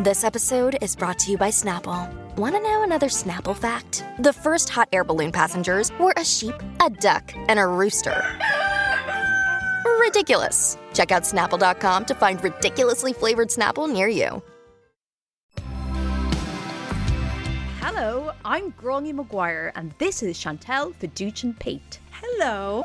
This episode is brought to you by Snapple. Want to know another Snapple fact? The first hot air balloon passengers were a sheep, a duck, and a rooster. Ridiculous. Check out snapple.com to find ridiculously flavored Snapple near you. Hello, I'm Gráinne Maguire, and this is Chantel Fiducian Pate. Hello.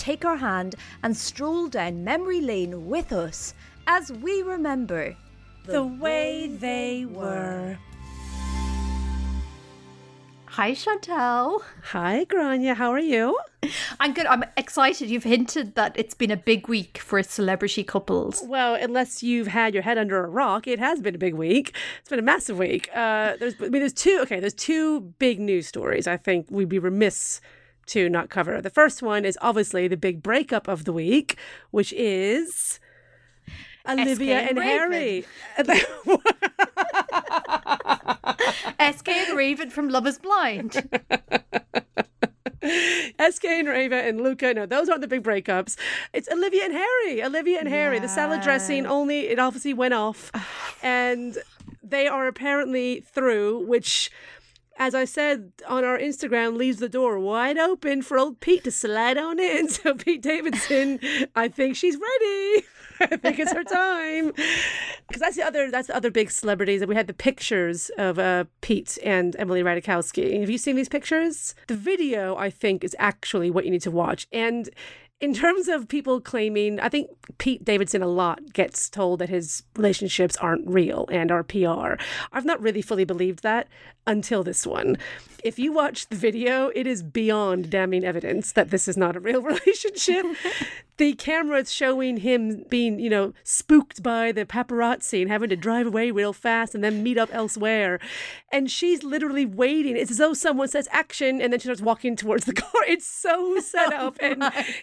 take our hand and stroll down memory lane with us as we remember The way they were. Hi, Chantel. Hi, Grania. How are you? I'm good. I'm excited. You've hinted that it's been a big week for celebrity couples. Well, unless you've had your head under a rock, it has been a big week. It's been a massive week. Uh, there's, I mean, there's two. Okay, there's two big news stories. I think we'd be remiss to not cover. The first one is obviously the big breakup of the week, which is Olivia SK and and Harry. SK and Raven from Love is Blind. SK and Rava and Luca. No, those aren't the big breakups. It's Olivia and Harry. Olivia and Harry. The salad dressing only, it obviously went off. and they are apparently through, which, as I said on our Instagram, leaves the door wide open for old Pete to slide on in. So, Pete Davidson, I think she's ready. I think it's her time. Because that's the other that's the other big celebrities. We had the pictures of uh, Pete and Emily Ratajkowski. Have you seen these pictures? The video, I think, is actually what you need to watch. And in terms of people claiming, I think Pete Davidson a lot gets told that his relationships aren't real and are PR. I've not really fully believed that until this one. If you watch the video, it is beyond damning evidence that this is not a real relationship. The camera is showing him being, you know, spooked by the paparazzi and having to drive away real fast and then meet up elsewhere. And she's literally waiting. It's as though someone says action and then she starts walking towards the car. It's so oh set up and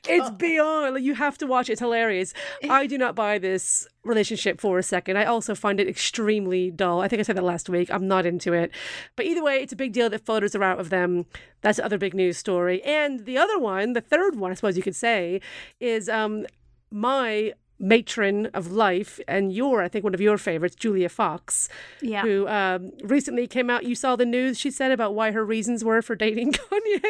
it's beyond. Like, you have to watch it. It's hilarious. I do not buy this relationship for a second. I also find it extremely dull. I think I said that last week. I'm not into it. But either way, it's a big deal that photos are out of them. That's the other big news story. And the other one, the third one, I suppose you could say, is um, my matron of life and your, I think, one of your favorites, Julia Fox, Yeah. who um, recently came out. You saw the news she said about why her reasons were for dating Kanye.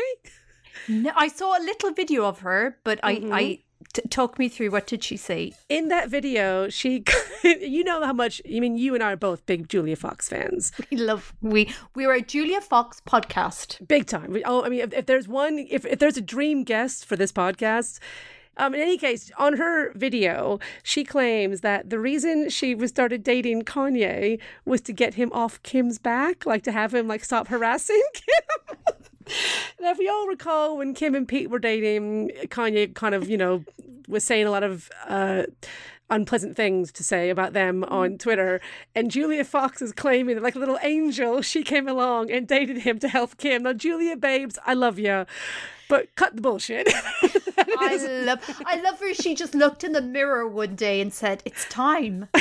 No, I saw a little video of her, but I, Mm-hmm. I t- talk me through. What did she say? In that video, she, you know how much, I mean, you and I are both big Julia Fox fans. We love we we're a Julia Fox podcast. big time. We- Oh, I mean, if, if there's one, if, if there's a dream guest for this podcast, um, in any case, on her video, she claims that the reason she was started dating Kanye was to get him off Kim's back, like to have him like stop harassing Kim. now, if we all recall when Kim and Pete were dating, Kanye kind of, you know, was saying a lot of uh, unpleasant things to say about them on Twitter. And Julia Fox is claiming that, like a little angel, she came along and dated him to help Kim. Now, Julia, babes, I love you, but cut the bullshit. I love I love her. She just looked in the mirror one day and said, "It's time.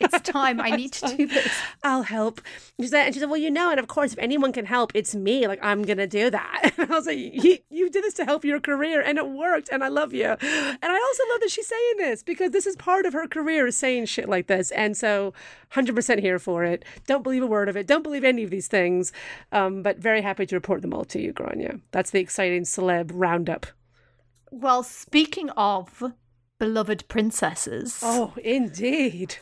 It's time. I need to do this." I'll help. She said, and she said, well, you know, and of course, if anyone can help, it's me. Like, I'm going to do that. And I was like, you, you did this to help your career, and it worked, and I love you. And I also love that she's saying this because this is part of her career, is saying shit like this. And so, 100% here for it. Don't believe a word of it. Don't believe any of these things. Um, but very happy to report them all to you, Grania. That's the exciting celeb roundup. Well, speaking of beloved princesses, Oh, indeed.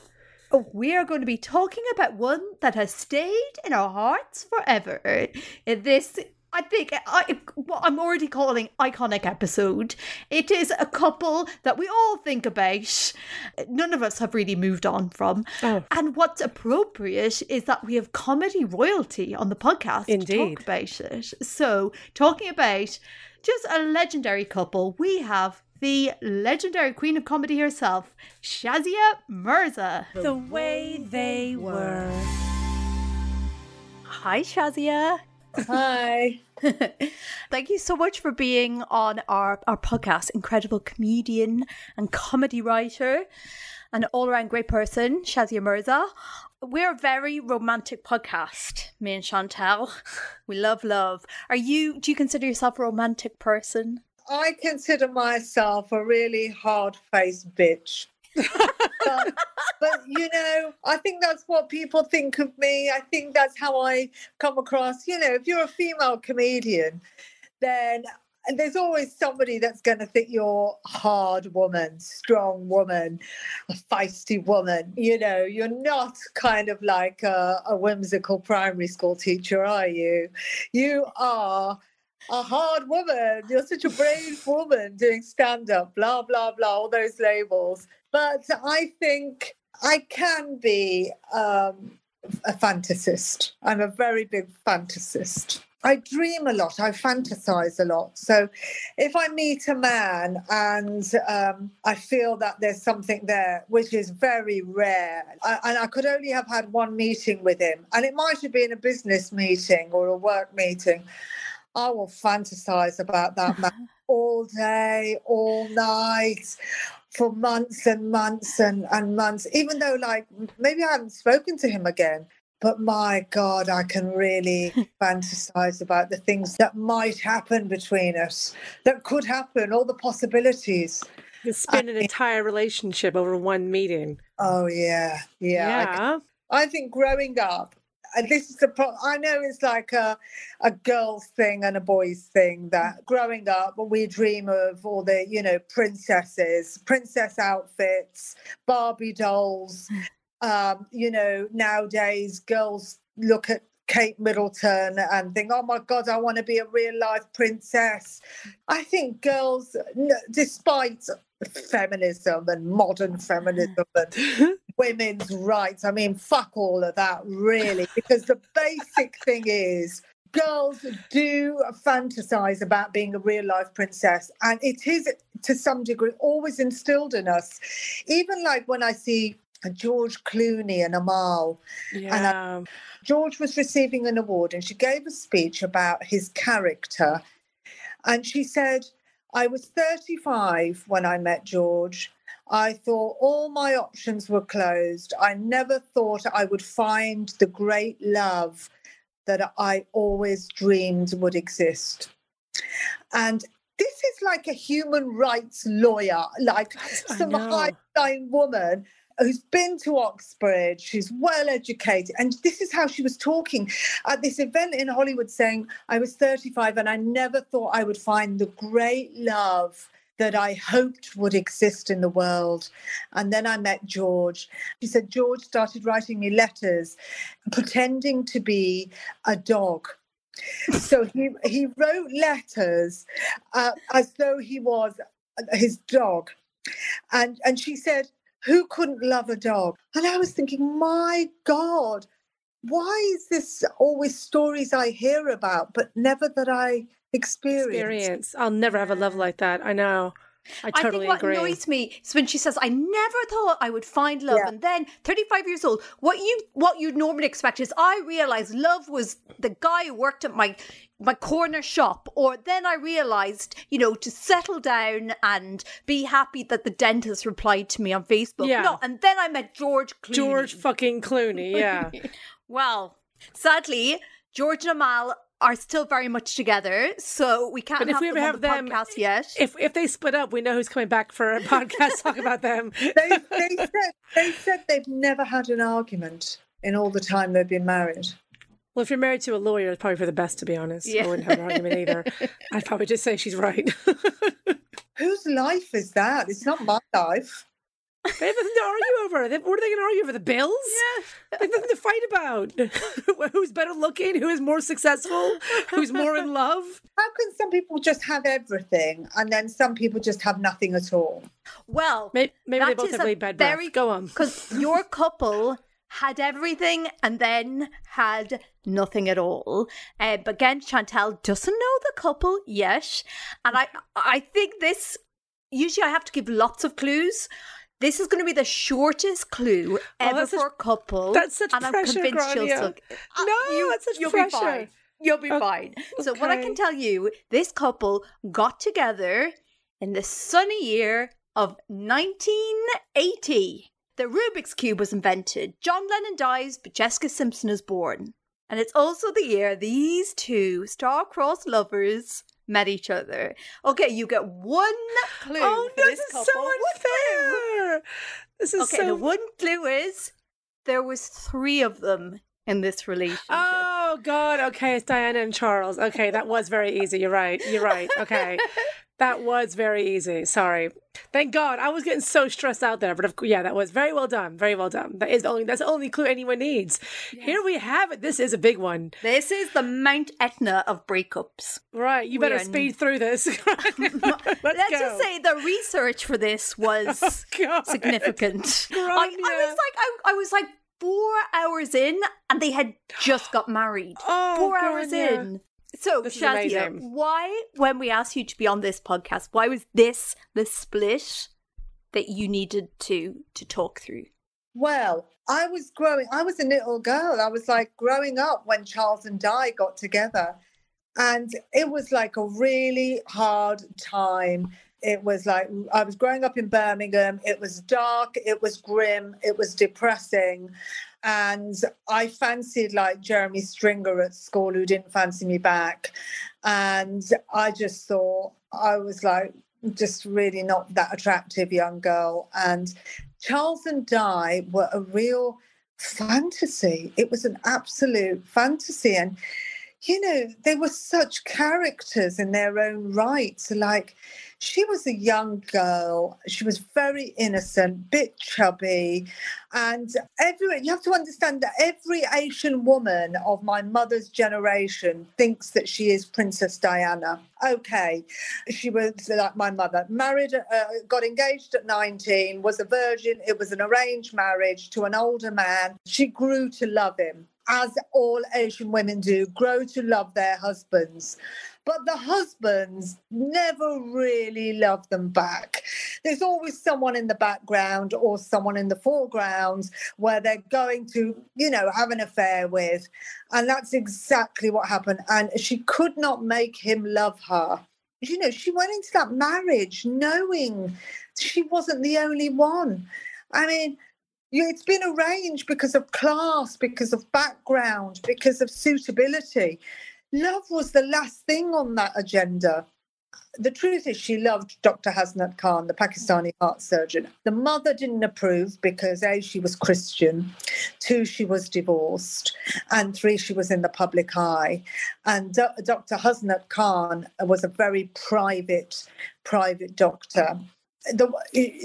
Oh, we are going to be talking about one that has stayed in our hearts forever. This, I think, I, what I'm already calling iconic episode. It is a couple that we all think about. None of us have really moved on from. Oh. And what's appropriate is that we have comedy royalty on the podcast to talk about it. So, talking about just a legendary couple, we have the legendary queen of comedy herself, Shazia Mirza. The way they were. Hi, Shazia. Hi. Thank you so much for being on our, our podcast. Incredible comedian and comedy writer, and all around great person, Shazia Mirza. We're a very romantic podcast, me and Chantal. We love love. Are you, do you consider yourself a romantic person? I consider myself a really hard faced bitch. but, but, you know, I think that's what people think of me. I think that's how I come across. You know, if you're a female comedian, then there's always somebody that's going to think you're hard woman, strong woman, a feisty woman. You know, you're not kind of like a, a whimsical primary school teacher, are you? You are a hard woman. You're such a brave woman doing stand up, blah, blah, blah, all those labels. But I think I can be um, a fantasist. I'm a very big fantasist. I dream a lot. I fantasize a lot. So, if I meet a man and um, I feel that there's something there, which is very rare, I, and I could only have had one meeting with him, and it might have been a business meeting or a work meeting, I will fantasize about that man all day, all night, for months and months and, and months, even though, like, maybe I haven't spoken to him again. But my God, I can really fantasize about the things that might happen between us, that could happen, all the possibilities. You spin an entire relationship over one meeting. Oh, yeah. Yeah. Yeah. I, I think growing up, this is the pro- I know it's like a a girl's thing and a boy's thing that mm. growing up we dream of all the you know princesses, princess outfits, Barbie dolls. Mm. Um, you know nowadays girls look at Kate Middleton and think, oh my God, I want to be a real life princess. Mm. I think girls, despite feminism and modern feminism and women's rights. I mean, fuck all of that, really, because the basic thing is girls do fantasize about being a real life princess. And it is, to some degree, always instilled in us. Even like when I see George Clooney and Amal. Yeah. And George was receiving an award and she gave a speech about his character. And she said, I was 35 when I met George. I thought all my options were closed. I never thought I would find the great love that I always dreamed would exist. And this is like a human rights lawyer, like some high flying woman who's been to Oxbridge, she's well educated. And this is how she was talking at this event in Hollywood saying, I was 35 and I never thought I would find the great love that I hoped would exist in the world. And then I met George. She said, George started writing me letters pretending to be a dog. So he, he wrote letters uh, as though he was his dog. And, and she said, who couldn't love a dog? And I was thinking, my God, why is this always stories I hear about, but never that I experience? Experience. I'll never have a love like that. I know. I totally I think what agree. annoys me is when she says, "I never thought I would find love," Yeah. and then, thirty-five years old, what you what you'd normally expect is, I realized love was the guy who worked at my my corner shop, or then I realized, you know, to settle down and be happy that the dentist replied to me on Facebook. Yeah. No, and then I met George Clooney. George fucking Clooney. Yeah. Well, sadly, George and Amal are still very much together, so we can't But if have we them ever on have the them- podcast yet. if if they split up, we know who's coming back for a podcast. Talk about them. they, they, said, they said they've never had an argument in all the time they've been married. Well, if you're married to a lawyer, it's probably for the best, to be honest. Yeah. I wouldn't have an argument either. I'd probably just say she's right. Whose life is that? It's not my life. They have nothing to argue over. They- What are they going to argue over? The bills? Yeah. They have nothing to fight about. Who's better looking? Who is more successful? Who's more in love? How can some people just have everything and then some people just have nothing at all? Well, Maybe, maybe they That both is have a really bad very- breath. Go on. Because your couple had everything and then had nothing at all. Uh, but again, Chantel doesn't know the couple yet. And I, I think this, usually I have to give lots of clues. This is going to be the shortest clue ever Oh, for a couple. that's such and I'm pressure, convinced she'll Grania. still. Uh, No, that's such you'll pressure. Be fine. You'll be Oh, fine. So what I can tell you, this couple got together in the sunny year of 1980. The Rubik's Cube was invented. John Lennon dies, but Jessica Simpson is born. And it's also the year these two star-crossed lovers met each other. Okay, you get one clue Oh, for this this is so unfair. This is Okay, so. the one clue is there was three of them in this relationship. Oh God. Okay, it's Diana and Charles. Okay, that was very easy. You're right. You're right. Okay, that was very easy. Sorry. Thank God. I was getting so stressed out there, but of, yeah, that was very well done. Very well done. That is the only. That's the only clue anyone needs. Here we have it. This is a big one. This is the Mount Etna of breakups. Right. You better are- speed through this. Let's, Let's just say the research for this oh, was God. significant. I, I was like, I, I was like four hours in, and they had just got married. Oh, four hours in. So, This is why, when we asked you to be on this podcast, why was this the split that you needed to to talk through? Well, I was growing, I was a little girl. I was like growing up when Charles and Di got together. And it was like a really hard time. It was like I was growing up in Birmingham. It was dark, it was grim, it was depressing. And I fancied like Jeremy Stringer at school, who didn't fancy me back. And I just thought I was like just really not that attractive young girl. And Charles and Di were a real fantasy. It was an absolute fantasy. And, you know, they were such characters in their own right. So, like, she was a young girl. She was very innocent, bit chubby. And every, you have to understand that every Asian woman of my mother's generation thinks that she is Princess Diana. Okay. She was like my mother, married, uh, got engaged at 19, was a virgin. It was an arranged marriage to an older man. She grew to love him, as all Asian women do, grow to love their husbands. But the husbands never really love them back. There's always someone in the background or someone in the foreground where they're going to, you know, have an affair with. And that's exactly what happened. And she could not make him love her. You know, she went into that marriage knowing she wasn't the only one. I mean, it's been arranged because of class, because of background, because of suitability. Love was the last thing on that agenda. The truth is, she loved Dr. Hasnat Khan, the Pakistani heart surgeon. The mother didn't approve because A, she was Christian, two, she was divorced, and three, she was in the public eye. And Dr. Hasnat Khan was a very private, private doctor. The,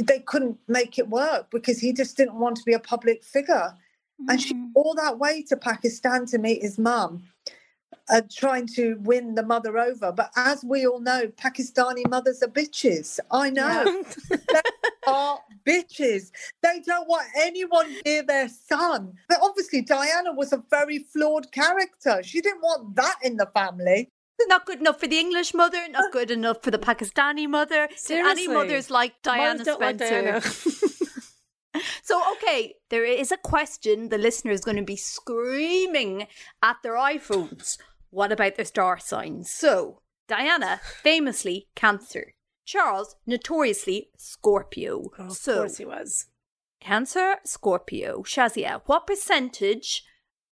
they couldn't make it work because he just didn't want to be a public figure. And she all that way to Pakistan to meet his mum, uh, trying to win the mother over. But as we all know, Pakistani mothers are bitches. I know. they are bitches. They don't want anyone near their son. But obviously, Diana was a very flawed character. She didn't want that in the family. Not good enough for the English mother, not uh, good enough for the mm. Pakistani mother. Seriously. Any mothers like Diana Mothers don't like Spencer? Diana. So, okay, there is a question the listener is going to be screaming at their iPhones. What about their star signs? So, Diana, famously Cancer. Charles, notoriously Scorpio. Oh, of so, course he was. Cancer, Scorpio. Shazia, what percentage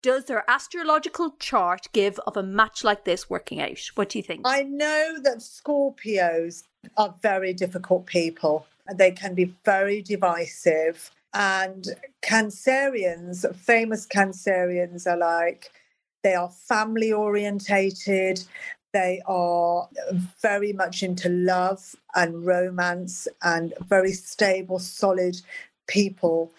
does their astrological chart give of a match like this working out? What do you think? I know that Scorpios are very difficult people. They can be very divisive. And Cancerians, famous Cancerians, are like, they are family orientated. They are very much into love and romance and very stable, solid people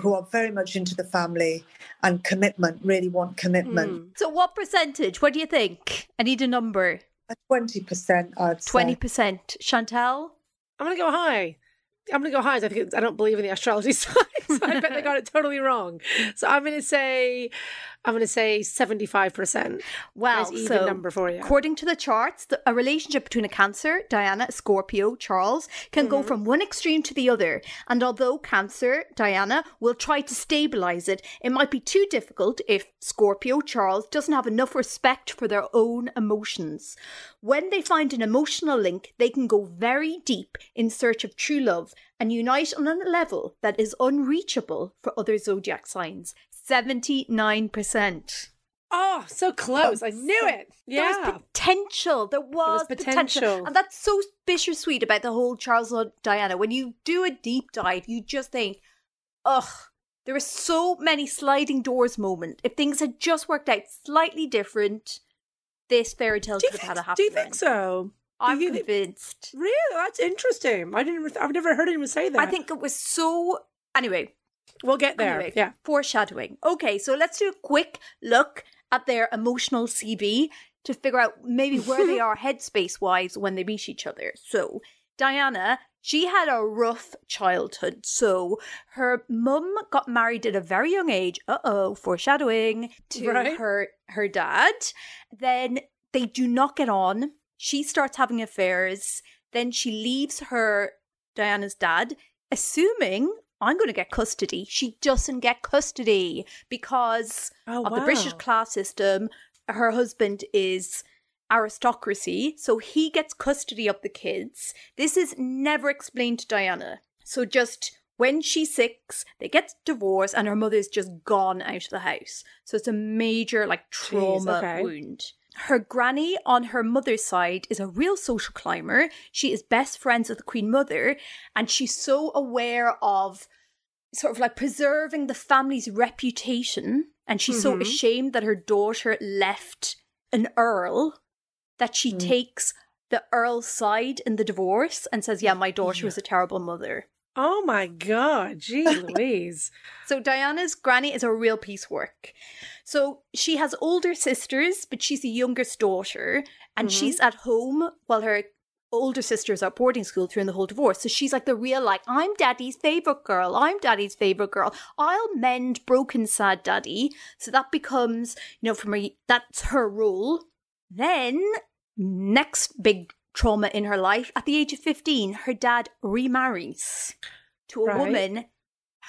who are very much into the family and commitment, really want commitment. Mm. so, what percentage? What do you think? I need a number. A 20%, I'd say. 20%. Chantal? I'm gonna go high. I'm gonna go high. I think I don't believe in the astrology signs. so I bet they got it totally wrong. So I'm gonna say, I'm gonna say 75 percent. Well, even so number for you. according to the charts, the, a relationship between a Cancer, Diana, Scorpio, Charles, can Mm-hmm. go from one extreme to the other. And although Cancer, Diana, will try to stabilize it, it might be too difficult if Scorpio, Charles, doesn't have enough respect for their own emotions. When they find an emotional link, they can go very deep in search of true love and unite on a level that is unreachable for other zodiac signs. 79%. Oh, ah, so close! I knew it. There Yeah. was potential. There was, potential. potential. And that's so bittersweet about the whole Charles and Diana. When you do a deep dive, you just think, ugh, there were so many sliding doors moment. If things had just worked out slightly different, this fairy tale could have had a happy do you think end. so? I'm you convinced. Really? That's interesting. I didn't. I've never heard anyone say that. I think it was so. Anyway, we'll get there. Anyway, Yeah. Foreshadowing. Okay, so let's do a quick look at their emotional CV to figure out maybe where they are headspace wise when they meet each other. So, Diana, she had a rough childhood. So, her mum got married at a very young age. Uh oh, foreshadowing to Right. her her dad. Then they do not get on. She starts having affairs. Then she leaves her Diana's dad, assuming I'm going to get custody. She doesn't get custody because Oh, of the British class system. Her husband is aristocracy, so he gets custody of the kids. This is never explained to Diana. So just when she's six, they get divorced and her mother's just gone out of the house. So it's a major like trauma okay. wound. Her granny on her mother's side is a real social climber. She is best friends with the Queen Mother, and she's so aware of sort of like preserving the family's reputation. And she's so Mhm. ashamed that her daughter left an earl that she takes the earl's side in the divorce and says, Yeah, my daughter was a terrible mother. Oh my god, gee Louise. So Diana's granny is a real piece work. So she has older sisters, but she's the youngest daughter, and Mhm. she's at home while her older sisters are boarding school during the whole divorce. So she's like the real, like, I'm daddy's favorite girl. I'm daddy's favorite girl. I'll mend broken sad daddy. So that becomes, you know, for me, that's her role. Then, next big trauma in her life, at the age of 15, her dad remarries to a Right. woman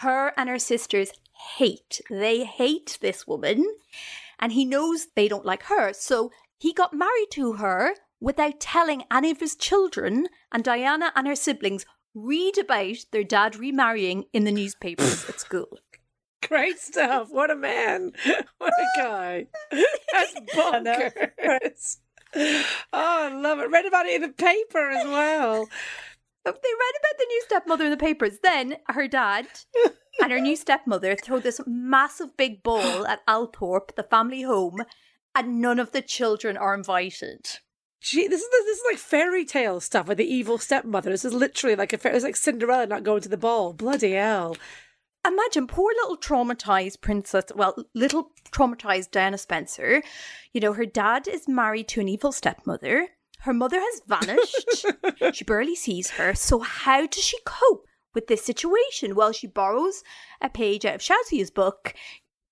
her and her sisters hate. They hate this woman, and he knows they don't like her. So he got married to her without telling any of his children, and Diana and her siblings read about their dad remarrying in the newspapers at school. Great stuff. What a man. What a guy. That's bonkers. Oh, I love it. Read about it in the paper as well. Oh, they read about the new stepmother in the papers. Then her dad and her new stepmother throw this massive big ball at Althorp, the family home, and none of the children are invited. Gee, this is this is like fairy tale stuff with the evil stepmother. This is literally like a fa- it's like Cinderella not going to the ball. Bloody hell. Imagine poor little traumatized princess, well, little traumatized Diana Spencer. You know, her dad is married to an evil stepmother. Her mother has vanished. she barely sees her. So, how does she cope with this situation? Well, she borrows a page out of Shazia's book.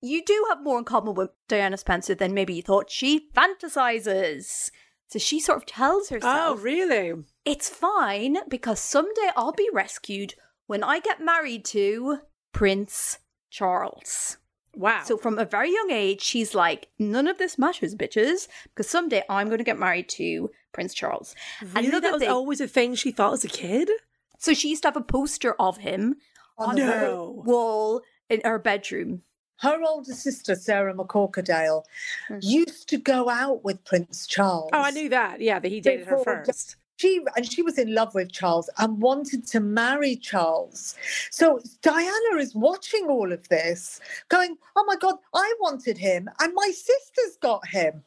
You do have more in common with Diana Spencer than maybe you thought. She fantasizes. So, she sort of tells oh, herself, Oh, really? it's fine because someday I'll be rescued when I get married to Prince Charles. Wow. So from a very young age, she's like, none of this matters, bitches, because someday I'm going to get married to Prince Charles. really, know that was thing- always a thing she thought as a kid. So she used to have a poster of him oh, On on the her wall in her bedroom. Her older sister, Sarah McCorquodale, hmm. used to go out with Prince Charles. Oh, I knew that. Yeah, that he dated her first. She and she was in love with Charles and wanted to marry Charles. So Diana is watching all of this, going, "Oh my God, I wanted him, and my sister's got him,"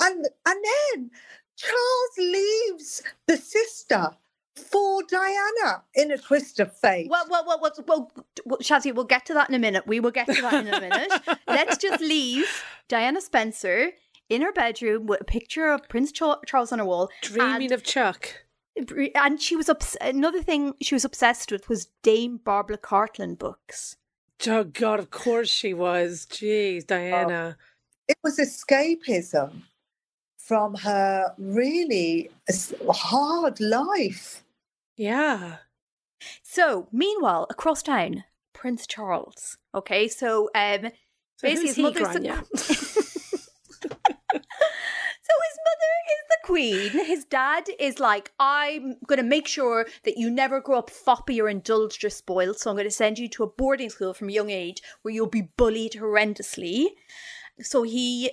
and and then Charles leaves the sister for Diana in a twist of fate. Well, well, well, well, well, well Shazzy, we'll get to that in a minute. We will get to that in a minute. Let's just leave Diana Spencer in her bedroom with a picture of Prince Charles on her wall. Dreaming and of Chuck. And she was obs- another thing she was obsessed with was Dame Barbara Cartland books. Oh God, of course she was. Jeez, Diana. It was escapism from her really hard life. Yeah. So, meanwhile, across town, Prince Charles. Okay, so um, So basically his mother's the Grania? So his mother is the queen. His dad is like, I'm going to make sure that you never grow up floppy or indulged or spoiled. So I'm going to send you to a boarding school from a young age where you'll be bullied horrendously. So he,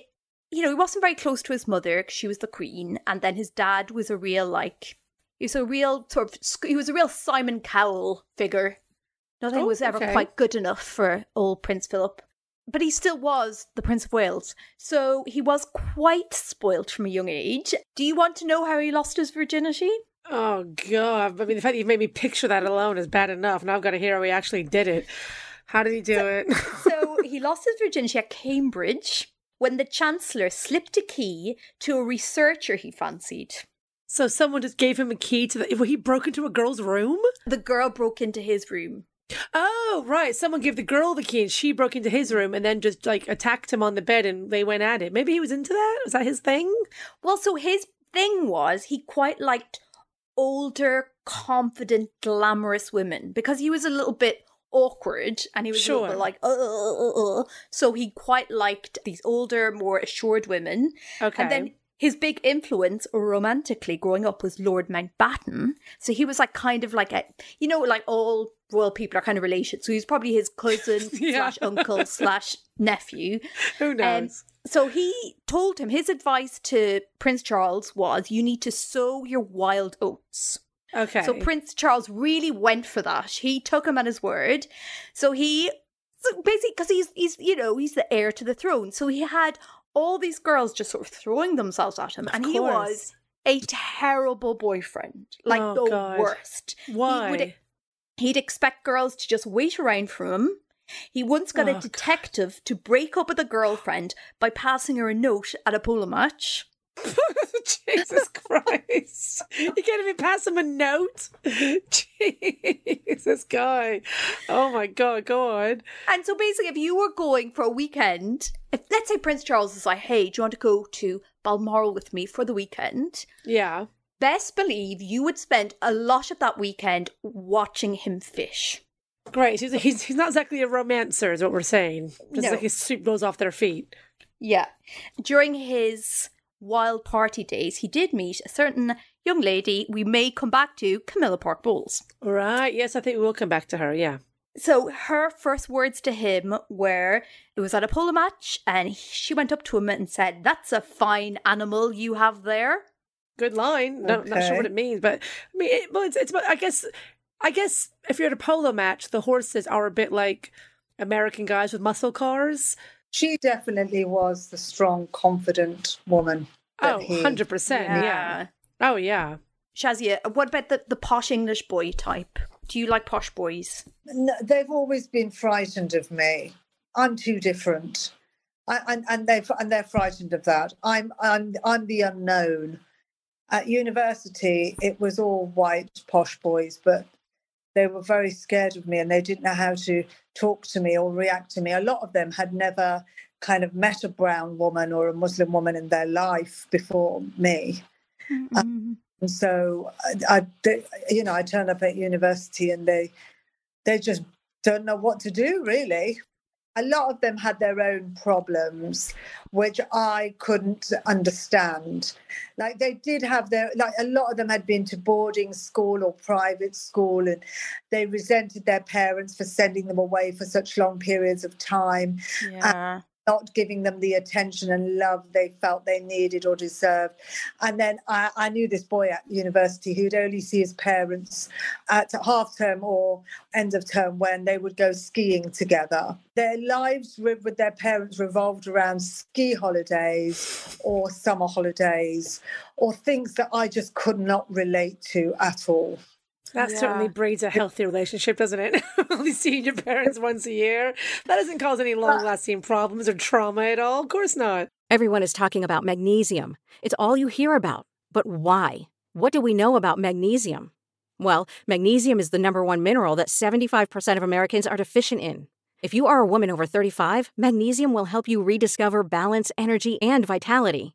you know, he wasn't very close to his mother 'cause she was the queen. And then his dad was a real, like, he was a real sort of, he was a real Simon Cowell figure. Nothing Oh, was ever okay. quite good enough for old Prince Philip but he still was the Prince of Wales. So he was quite spoilt from a young age. Do you want to know how he lost his virginity? Oh God! I mean, the fact that you've made me picture that alone is bad enough. Now I've got to hear how he actually did it. How did he do it? So he lost his virginity at Cambridge when the Chancellor slipped a key to a researcher he fancied. so someone just gave him a key to the. Well, he broke into a girl's room. The girl broke into his room. Oh, right. Someone gave the girl the key, and she broke into his room, and then just like attacked him on the bed, and they went at it. Maybe he was into that. Was that his thing? Well, so his thing was he quite liked older, confident, glamorous women because he was a little bit awkward and he was a little bit like, uh, uh, uh. so he quite liked these older, more assured women. Okay. And then his big influence romantically growing up was Lord Mountbatten. So he was like kind of like a, you know, like all royal people are kind of related. So he's probably his cousin Yeah. slash uncle slash nephew. Who Um, knows? so he told him his advice to Prince Charles was you need to sow your wild oats. okay. So Prince Charles really went for that. He took him at his word. So he so basically because he's he's you know he's the heir to the throne. So he had all these girls just sort of throwing themselves at him, Of and he was a terrible boyfriend, like Oh, the God. worst. Why? He would, he'd expect girls to just wait around for him. He once got Oh, a God. detective to break up with a girlfriend by passing her a note at a polo match. Jesus Christ. You can't even pass him a note. Jesus guy. Oh my god, go on. And so basically, if you were going for a weekend, if let's say Prince Charles is like, hey, do you want to go to Balmoral with me for the weekend? Yeah. Best believe you would spend a lot of that weekend watching him fish. Great. He's, he's, he's not exactly a romancer, is what we're saying. It's No. like his soup goes off their feet. Yeah. During his wild party days, he did meet a certain young lady we may come back to, Camilla Parker Bowles. Right. Yes, I think we will come back to her. Yeah. So her first words to him were, it was at a polo match, and she went up to him and said, That's a fine animal you have there. Good line. No, Not sure what it means, but I mean, it, well, it's, it's, I guess, I guess if you're at a polo match, the horses are a bit like American guys with muscle cars. She definitely was the strong, confident woman. that Oh, he- 100%. Yeah. Oh, yeah. Shazia, what about the, the posh English boy type? Do you like posh boys? No, they've always been frightened of me. I'm too different, I, and and they and they're frightened of that. I'm I'm I'm the unknown. At university, it was all white posh boys, but they were very scared of me, and they didn't know how to talk to me or react to me. A lot of them had never kind of met a brown woman or a Muslim woman in their life before me. Mm-hmm. And so I, I they- you know, I turn up at university and they they just don't know what to do really. A lot of them had their own problems, which I couldn't understand. Like they did have their like a lot of them had been to boarding school or private school and they resented their parents for sending them away for such long periods of time Yeah. Not giving them the attention and love they felt they needed or deserved. And then I, I knew this boy at university who'd only see his parents at half term or end of term when they would go skiing together. Their lives with, with their parents revolved around ski holidays or summer holidays or things that I just could not relate to at all. That Yeah. certainly breeds a healthy relationship, doesn't it? Only seeing your parents once a year. That doesn't cause any uh, long lasting problems or trauma at all. Of course not. Everyone is talking about magnesium. It's all you hear about. But why? What do we know about magnesium? Well, magnesium is the number one mineral that 75% of Americans are deficient in. If you are a woman over 35, magnesium will help you rediscover balance, energy, and vitality.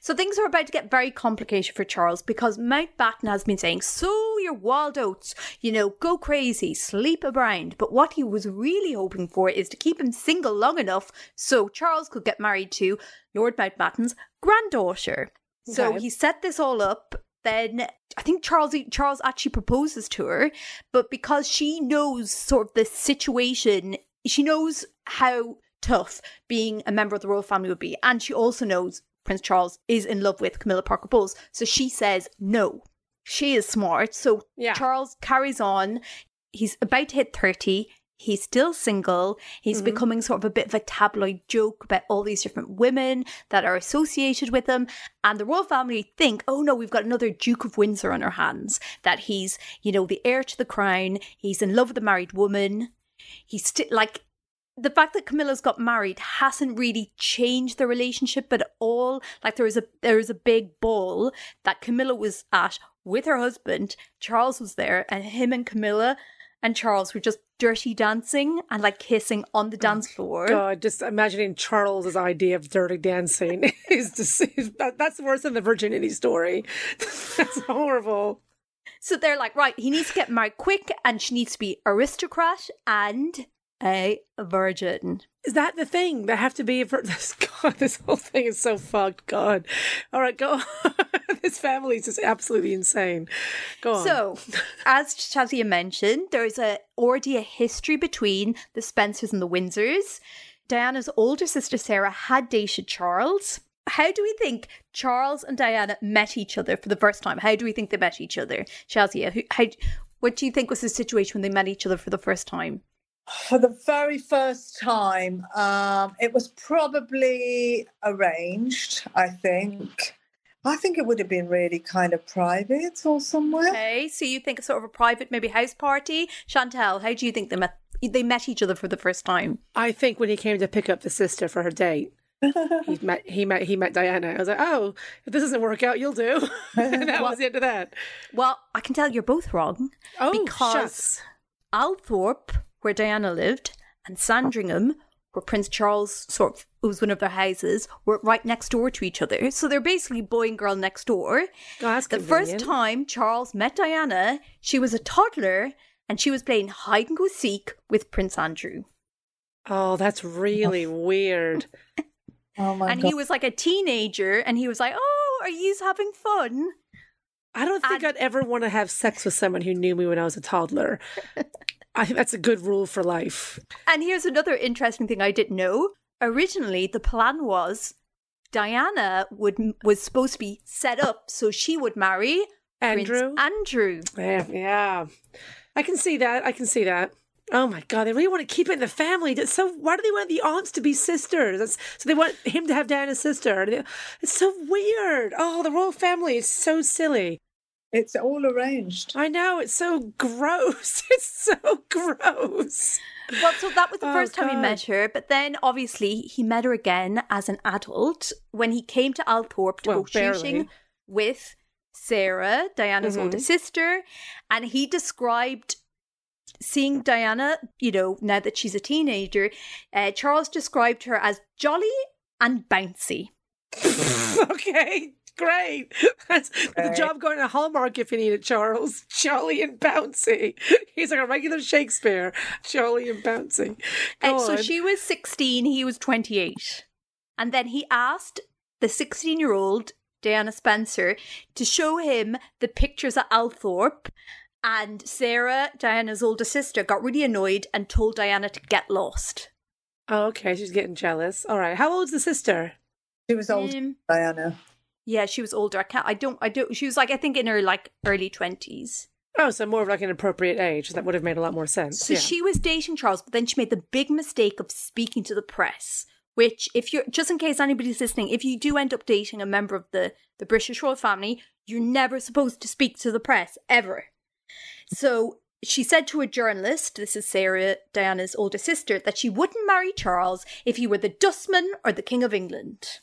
So things are about to get very complicated for Charles because Mountbatten has been saying, sow your wild oats, you know, go crazy, sleep around. But what he was really hoping for is to keep him single long enough so Charles could get married to Lord Mountbatten's granddaughter. So he set this all up. Then I think Charles Charles actually proposes to her, but because she knows sort of the situation, she knows how tough being a member of the royal family would be, and she also knows Prince Charles is in love with Camilla Parker Bowles. So she says no. She is smart. So Yeah. Charles carries on. He's about to hit 30. He's still single. He's mm-hmm. becoming sort of a bit of a tabloid joke about all these different women that are associated with him. And the royal family think, oh no, we've got another Duke of Windsor on our hands. That he's, you know, the heir to the crown. He's in love with a married woman. He's still like, the fact that Camilla's got married hasn't really changed the relationship at all. Like there was a there was a big ball that Camilla was at with her husband. Charles was there, and him and Camilla and Charles were just dirty dancing and like kissing on the oh dance floor. God, just imagining Charles's idea of dirty dancing is just is- that, that's worse than the virginity story. that's horrible. So they're like, right, he needs to get married quick, and she needs to be aristocrat and a virgin. Is that the thing? They have to be a vir- this God, this whole thing is so fucked. God. All right, go on. this family is just absolutely insane. Go on. So, as Shazia mentioned, there's a already a history between the Spencers and the Windsors. Diana's older sister Sarah had dated Charles. How do we think Charles and Diana met each other for the first time? How do we think they met each other? Shazia, who, how, what do you think was the situation when they met each other for the first time? For the very first time, um, it was probably arranged, I think. I think it would have been really kind of private or somewhere. Okay, so you think sort of a private, maybe house party? Chantel, how do you think they met? They met each other for the first time. I think when he came to pick up the sister for her date, he met he met he met Diana. I was like, oh, if this doesn't work out, you'll do. and that was the end of that. Well, I can tell you're both wrong. Oh, because shucks. Althorp, where Diana lived, and Sandringham, where Prince Charles sort of it was one of their houses, were right next door to each other. So they're basically boy and girl next door. Oh, that's the first time Charles met Diana, she was a toddler and she was playing hide and go seek with Prince Andrew. Oh, that's really weird. Oh my and god. he was like a teenager and he was like, Oh, are you having fun? I don't think And- I'd ever want to have sex with someone who knew me when I was a toddler. I think that's a good rule for life. And here's another interesting thing I didn't know. Originally, the plan was Diana would was supposed to be set up so she would marry Andrew? Prince Andrew. Yeah, eh, yeah. I can see that. I can see that. Oh my god, they really want to keep it in the family. That's So why do they want the aunts to be sisters? That's, so they want him to have Diana's sister. It's so weird. Oh, the royal family is so silly. It's all arranged. I know it's so gross. It's so gross. Well, so that was the Oh, first time he met her, but then obviously he met her again as an adult when he came to Althorp to Well, go shooting with Sarah, Diana's Mhm. older sister, and he described seeing Diana, you know, now that she's a teenager, uh, Charles described her as jolly and bouncy. okay, great. That's the job going to Hallmark if you need it, Charles. Jolly and bouncy. He's like a regular Shakespeare. Jolly and bouncy. And so on. she was 16, he was 28. And then he asked the 16 year old Diana Spencer, to show him the pictures at Althorp. And Sarah, Diana's older sister, got really annoyed and told Diana to get lost. Oh, okay. She's getting jealous. All right. How old's the sister? She was old, Um, Diana. Yeah, she was older. I can't. I don't. I don't. She was like I think in her like early twenties. Oh, so more of like an appropriate age. That would have made a lot more sense. So yeah. she was dating Charles, but then she made the big mistake of speaking to the press. Which, if you're just in case anybody's listening, if you do end up dating a member of the the British royal family, you're never supposed to speak to the press ever. So she said to a journalist, this is Sarah Diana's older sister, that she wouldn't marry Charles if he were the dustman or the King of England.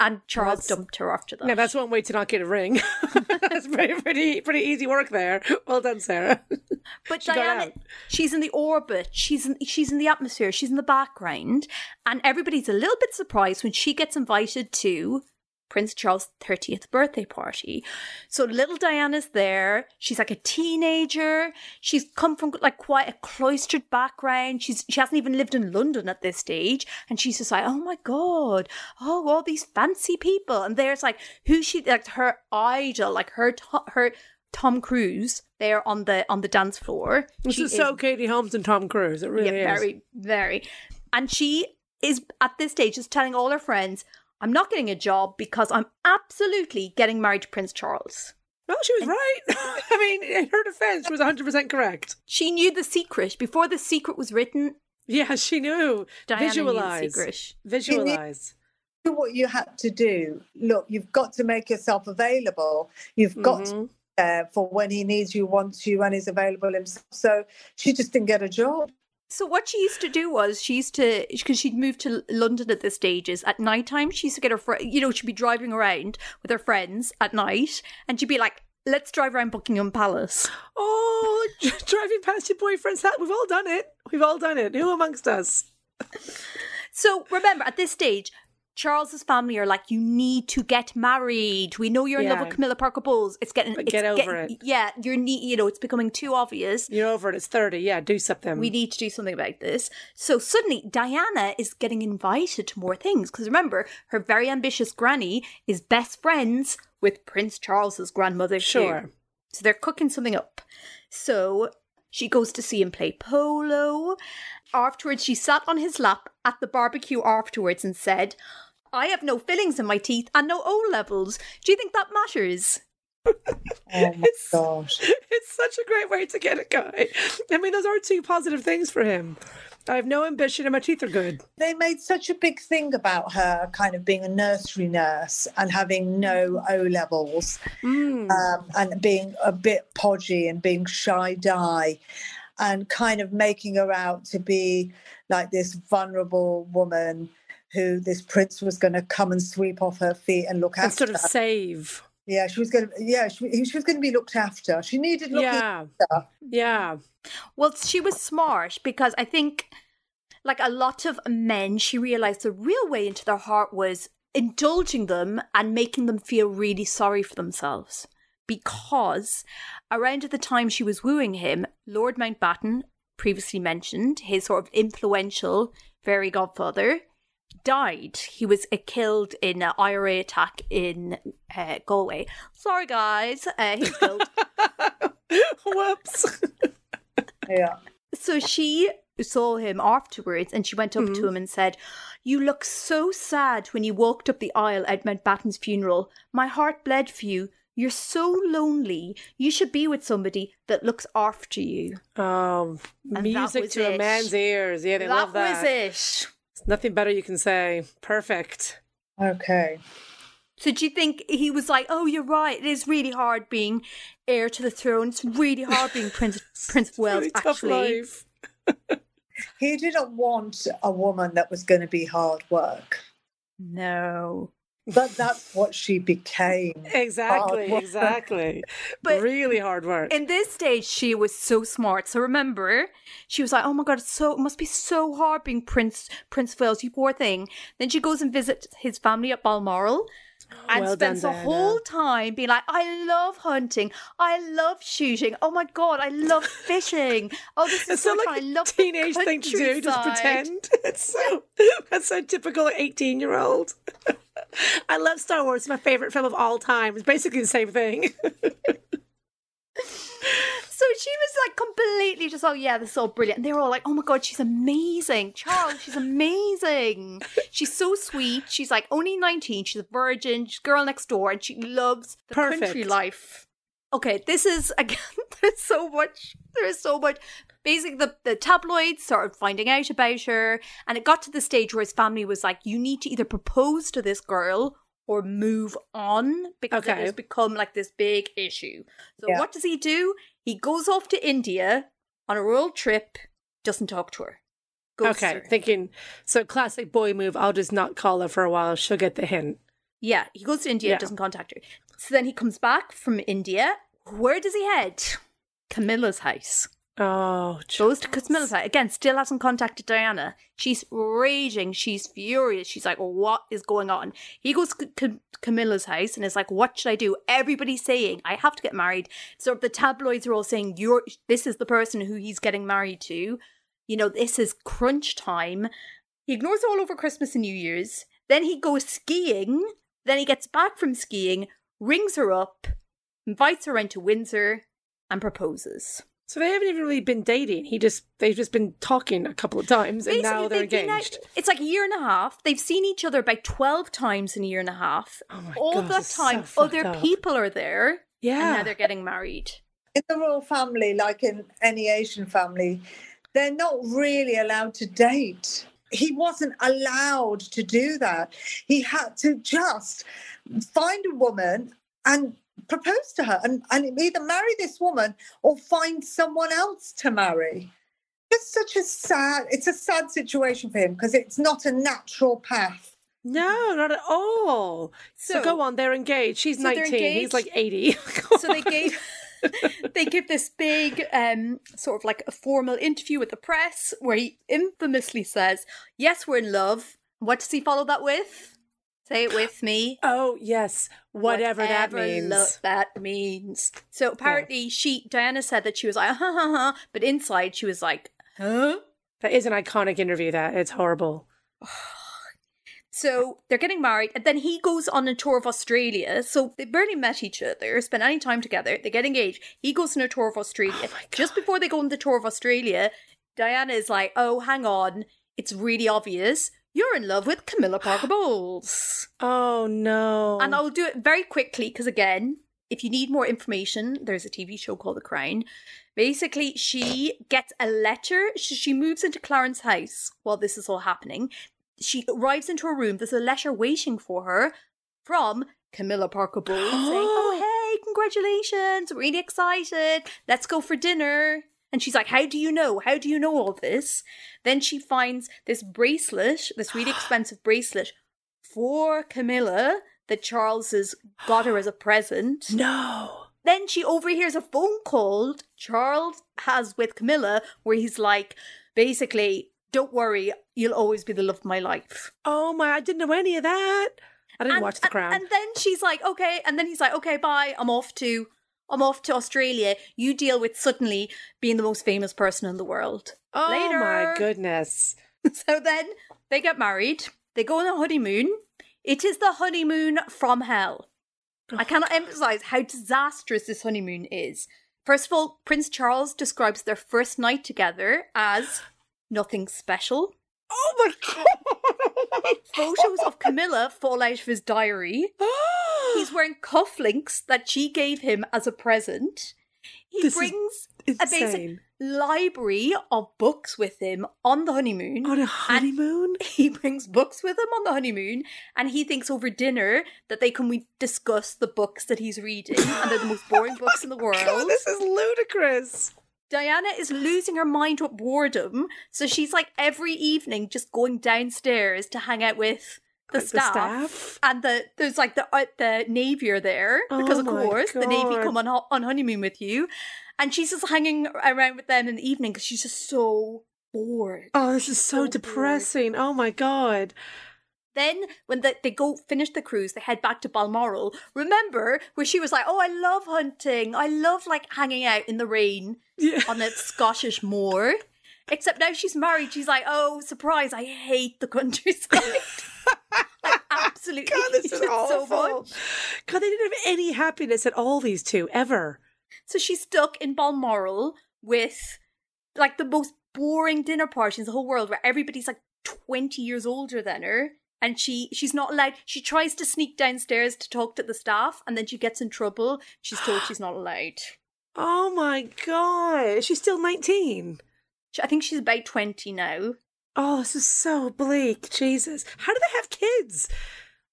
And Charles That's- dumped her after that. Now that's one way to not get a ring. that's pretty, pretty, pretty easy work there. Well done, Sarah. But She Diana, she's in the orbit. She's in she's in the atmosphere. She's in the background, and everybody's a little bit surprised when she gets invited to Prince Charles' thirtieth birthday party. So little Diana's there. She's like a teenager. She's come from like quite a cloistered background. She's she hasn't even lived in London at this stage, and she's just like, oh my god, oh all these fancy people, and there's like who she like her idol, like her her. Tom Cruise there on the on the dance floor. This She is so Katie Holmes and Tom Cruise. It really yeah, is. very, very. And she is at this stage just telling all her friends, I'm not getting a job because I'm absolutely getting married to Prince Charles. Well, she was right. I mean, in her defense, she was 100% correct. She knew the secret. Before the secret was written, Yeah, she knew. Diana knew the Visualize. secret. Visualize. Do what you had to do. Look, you've got to make yourself available. You've got to Mhm. be there for when he needs you, wants you, and is available himself. So she just didn't get a job. So what she used to do was she used to because she'd moved to London at this stages. at night time she used to get her friend you know she'd be driving around with her friends at night and she'd be like let's drive around Buckingham Palace Oh, driving past your boyfriend's house. We've all done it. We've all done it. Who amongst us? So remember, at this stage, Charles's family are like, "You need to get married. We know you're in love with Camilla Parker Bowles. It's getting, it's get over getting- it. Yeah, you're need, you know, it's becoming too obvious. You're over it. It's 30. Yeah, do something. We need to do something about this. So suddenly, Diana is getting invited to more things because remember, her very ambitious granny is best friends with Prince Charles's grandmother. too. Sure. So they're cooking something up. So she goes to see him play polo. Afterwards, she sat on his lap at the barbecue afterwards and said, I have no fillings in my teeth and no O levels. Do you think that matters? Oh my gosh. It's such a great way to get a guy. I mean, those are two positive things for him. I have no ambition and my teeth are good. They made such a big thing about her kind of being a nursery nurse and having no O levels Mm. um, and being a bit podgy and being shy die and kind of making her out to be like this vulnerable woman who this prince was going to come and sweep off her feet and look and after. sort of save. yeah, she was going to. Yeah, she, she was going to be looked after. She needed looking Yeah. after. Yeah. Well, she was smart because I think, like a lot of men, she realized the real way into their heart was indulging them and making them feel really sorry for themselves. Because around at the time she was wooing him, Lord Mountbatten, previously mentioned, his sort of influential fairy godfather, died. He was uh, killed in an IRA attack in uh, Galway. Sorry, guys. Uh, he was killed. Whoops. Yeah. So she saw him afterwards and she went up to him and said, You look so sad when you walked up the aisle at Mountbatten's funeral. My heart bled for you. You're so lonely. You should be with somebody that looks after you. Um, that music was to a man's ears. Yeah, they that love that. was it. Nothing better you can say. Perfect. Okay. So do you think he was like, "Oh, you're right. It is really hard being heir to the throne. It's really hard being Prince Prince of Wales." Really tough actually, life. He didn't want a woman that was going to be hard work, no. But that's what she became. Exactly, exactly. But- really hard work. In this stage, she was so smart. So remember, she was like, "Oh my god, it's so it must be so hard being Prince Prince Wales, you poor thing." Then she goes and visits his family at Balmoral. And Well done, spends the Diana. whole time being like, I love hunting. I love shooting. Oh my god, I love fishing. Oh, this is It's so so fun. like I a love teenage thing to do, just pretend. It's so that's so typical eighteen year old. I love Star Wars. It's my favorite film of all time. It's basically the same thing. So she was like completely just, oh yeah, this is all brilliant. And they were all like, oh my god, she's amazing. Charles, she's amazing. She's so sweet. She's like only 19. She's a virgin. She's girl next door and she loves the country life. Okay, this is again, there's so much, there's so much. Basically, the, the tabloids started finding out about her, and it got to the stage where his family was like, you need to either propose to this girl or move on because it has become like this big issue. So, Yeah. what does he do? He goes off to India on a world trip, doesn't talk to her. Okay, her. thinking so classic boy move. I'll just not call her for a while. She'll get the hint. Yeah, he goes to India, Yeah. doesn't contact her. So then he comes back from India. Where does he head? Camilla's house. Oh, Goes to Camilla's house. Again, still hasn't contacted Diana. She's raging. She's furious. She's like, what is going on? He goes to Cam- Camilla's house and is like, what should I do? Everybody's saying, I have to get married. So the tabloids are all saying, you're, this is the person who he's getting married to. You know, this is crunch time. He ignores all over Christmas and New Year's. Then he goes skiing. Then he gets back from skiing, rings her up, invites her into Windsor, and proposes. So they haven't even really been dating. He just they've just been talking a couple of times, and now they're they've out- engaged. it's like a year and a half. They've seen each other about 12 times in a year and a half. Oh my All God, that this is so time, other up. people are there. And Yeah. now they're getting married. in the royal family, like in any Asian family, they're not really allowed to date. He wasn't allowed to do that. He had to just find a woman and propose to her and, and either marry this woman or find someone else to marry. It's such a sad, it's a sad situation for him because it's not a natural path. No, not at all. So, So- go on, they're engaged. She's So they're 19. He's like 80. So they gave they give this big um sort of like a formal interview with the press where he infamously says, "Yes, we're in love." What does he follow that with? Say it with me. Oh, yes. Whatever, that means. lo- that means. So apparently, she Diana said that she was like, ha ha ha, but inside she was like, huh. that is an iconic interview, that. It's horrible. So they're getting married, and then he goes on a tour of Australia. So they barely met each other, spent any time together. They get engaged. He goes on a tour of Australia. Oh Just before they go on the tour of Australia, Diana is like, "Oh, hang on, it's really obvious. You're in love with Camilla Parker Bowles." Oh, no. And I'll do it very quickly because, again, if you need more information, there's a TV show called The Crown. Basically, she gets a letter. She, she moves into Clarence's house while this is all happening. She arrives into her room. There's a letter waiting for her from Camilla Parker Bowles saying, Oh, hey, congratulations. Really excited. Let's go for dinner. And she's like, How do you know? How do you know all this? Then she finds this bracelet, this really expensive bracelet for Camilla that Charles has got her as a present. no. Then she overhears a phone call Charles has with Camilla where he's like, basically, don't worry, you'll always be the love of my life. Oh, my. I didn't know any of that. I didn't and, watch The and- Crown. And, then she's like, okay, and then he's like, okay, bye, I'm off to I'm off to Australia. You deal with suddenly being the most famous person in the world. oh, Later. my goodness. So then they get married. They go on a honeymoon. It is the honeymoon from hell. I cannot emphasize how disastrous this honeymoon is. First of all, Prince Charles describes their first night together as nothing special. Oh, my God. Photos of Camilla fall out of his diary. He's wearing cufflinks that she gave him as a present. He This brings a basic library of books with him on the honeymoon. On a honeymoon? he brings books with him on the honeymoon and he thinks over dinner that they can we discuss the books that he's reading and they're the most boring books in the oh world God, this is ludicrous. diana is losing her mind with boredom so she's like every evening just going downstairs to hang out with the The staff, staff? and the there's like the uh, the navy are there because Oh of my course the navy come on ho- on honeymoon with you and she's just hanging around with them in the evening because she's just so bored Oh, this is so, So bored. depressing. Oh, my God. Then, when the, they go finish the cruise, they head back to Balmoral. Remember where she was like, "Oh, I love hunting. I love like hanging out in the rain Yeah. on a Scottish moor." Except now she's married. She's like, "Oh, surprise! I hate the countryside. I Absolutely. God, this is So awful. much. God, they didn't have any happiness at all, these two, ever. So she's stuck in Balmoral with like the most boring dinner party in the whole world where everybody's like 20 years older than her. And she she's not allowed. She tries to sneak downstairs to talk to the staff, and then she gets in trouble. She's told she's not allowed. Oh my God. She's still 19. She- I think she's about 20 now. Oh, this is so bleak. Jesus. How do they have kids?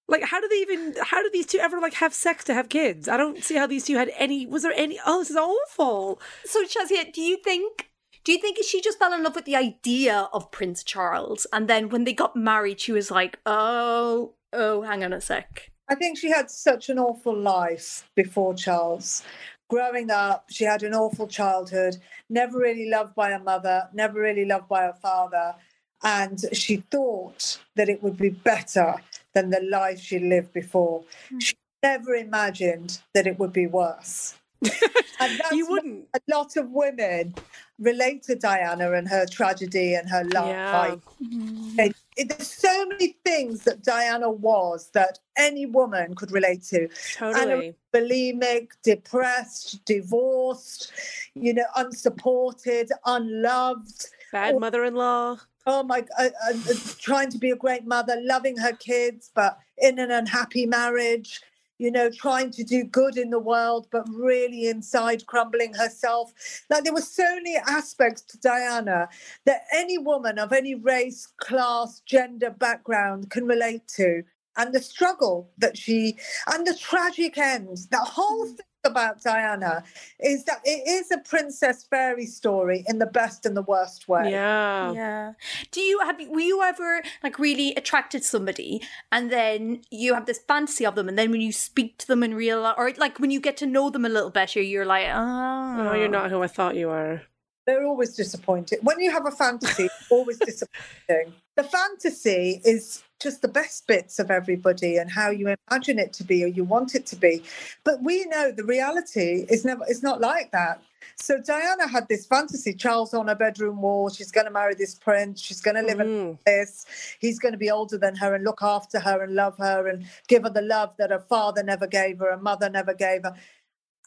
Like, how do they even, how do these two ever, like, have sex to have kids? I don't see how these two had any, was there any, oh, this is awful. So Shazia, do you think do you think she just fell in love with the idea of Prince Charles and then when they got married she was like, "Oh, oh, hang on a sec." I think she had such an awful life before Charles. Growing up, she had an awful childhood, never really loved by her mother, never really loved by her father. And she thought that it would be better than the life she lived before. Hmm. She never imagined that it would be worse. and that's You wouldn't. A lot of women relate to Diana and her tragedy and her love. Yeah. Okay, mm-hmm. it- There's so many things that Diana was that any woman could relate to. Totally. Bulimic, depressed, divorced, you know, unsupported, unloved. Bad mother in law. Oh my, uh, uh, uh, trying to be a great mother, loving her kids, but in an unhappy marriage. You know, trying to do good in the world, but really inside crumbling herself. Like there were so many aspects to Diana that any woman of any race, class, gender, background can relate to. And the struggle that she, and the tragic end, that whole thing about Diana is that it is a princess fairy story in the best and the worst way. Yeah. Yeah. Do you have were you ever like really attracted somebody and then you have this fantasy of them and then when you speak to them in real life or like when you get to know them a little better you're like, "Oh, Oh, you're ah. not who I thought you were. They're always disappointed. When you have a fantasy, always disappointing. The fantasy is just the best bits of everybody and how you imagine it to be or you want it to be. But we know the reality is never it's not like that. So Diana had this fantasy, Charles on her bedroom wall, she's gonna marry this prince, she's gonna live in Mm. this, he's gonna be older than her and look after her and love her and give her the love that her father never gave her, her mother never gave her.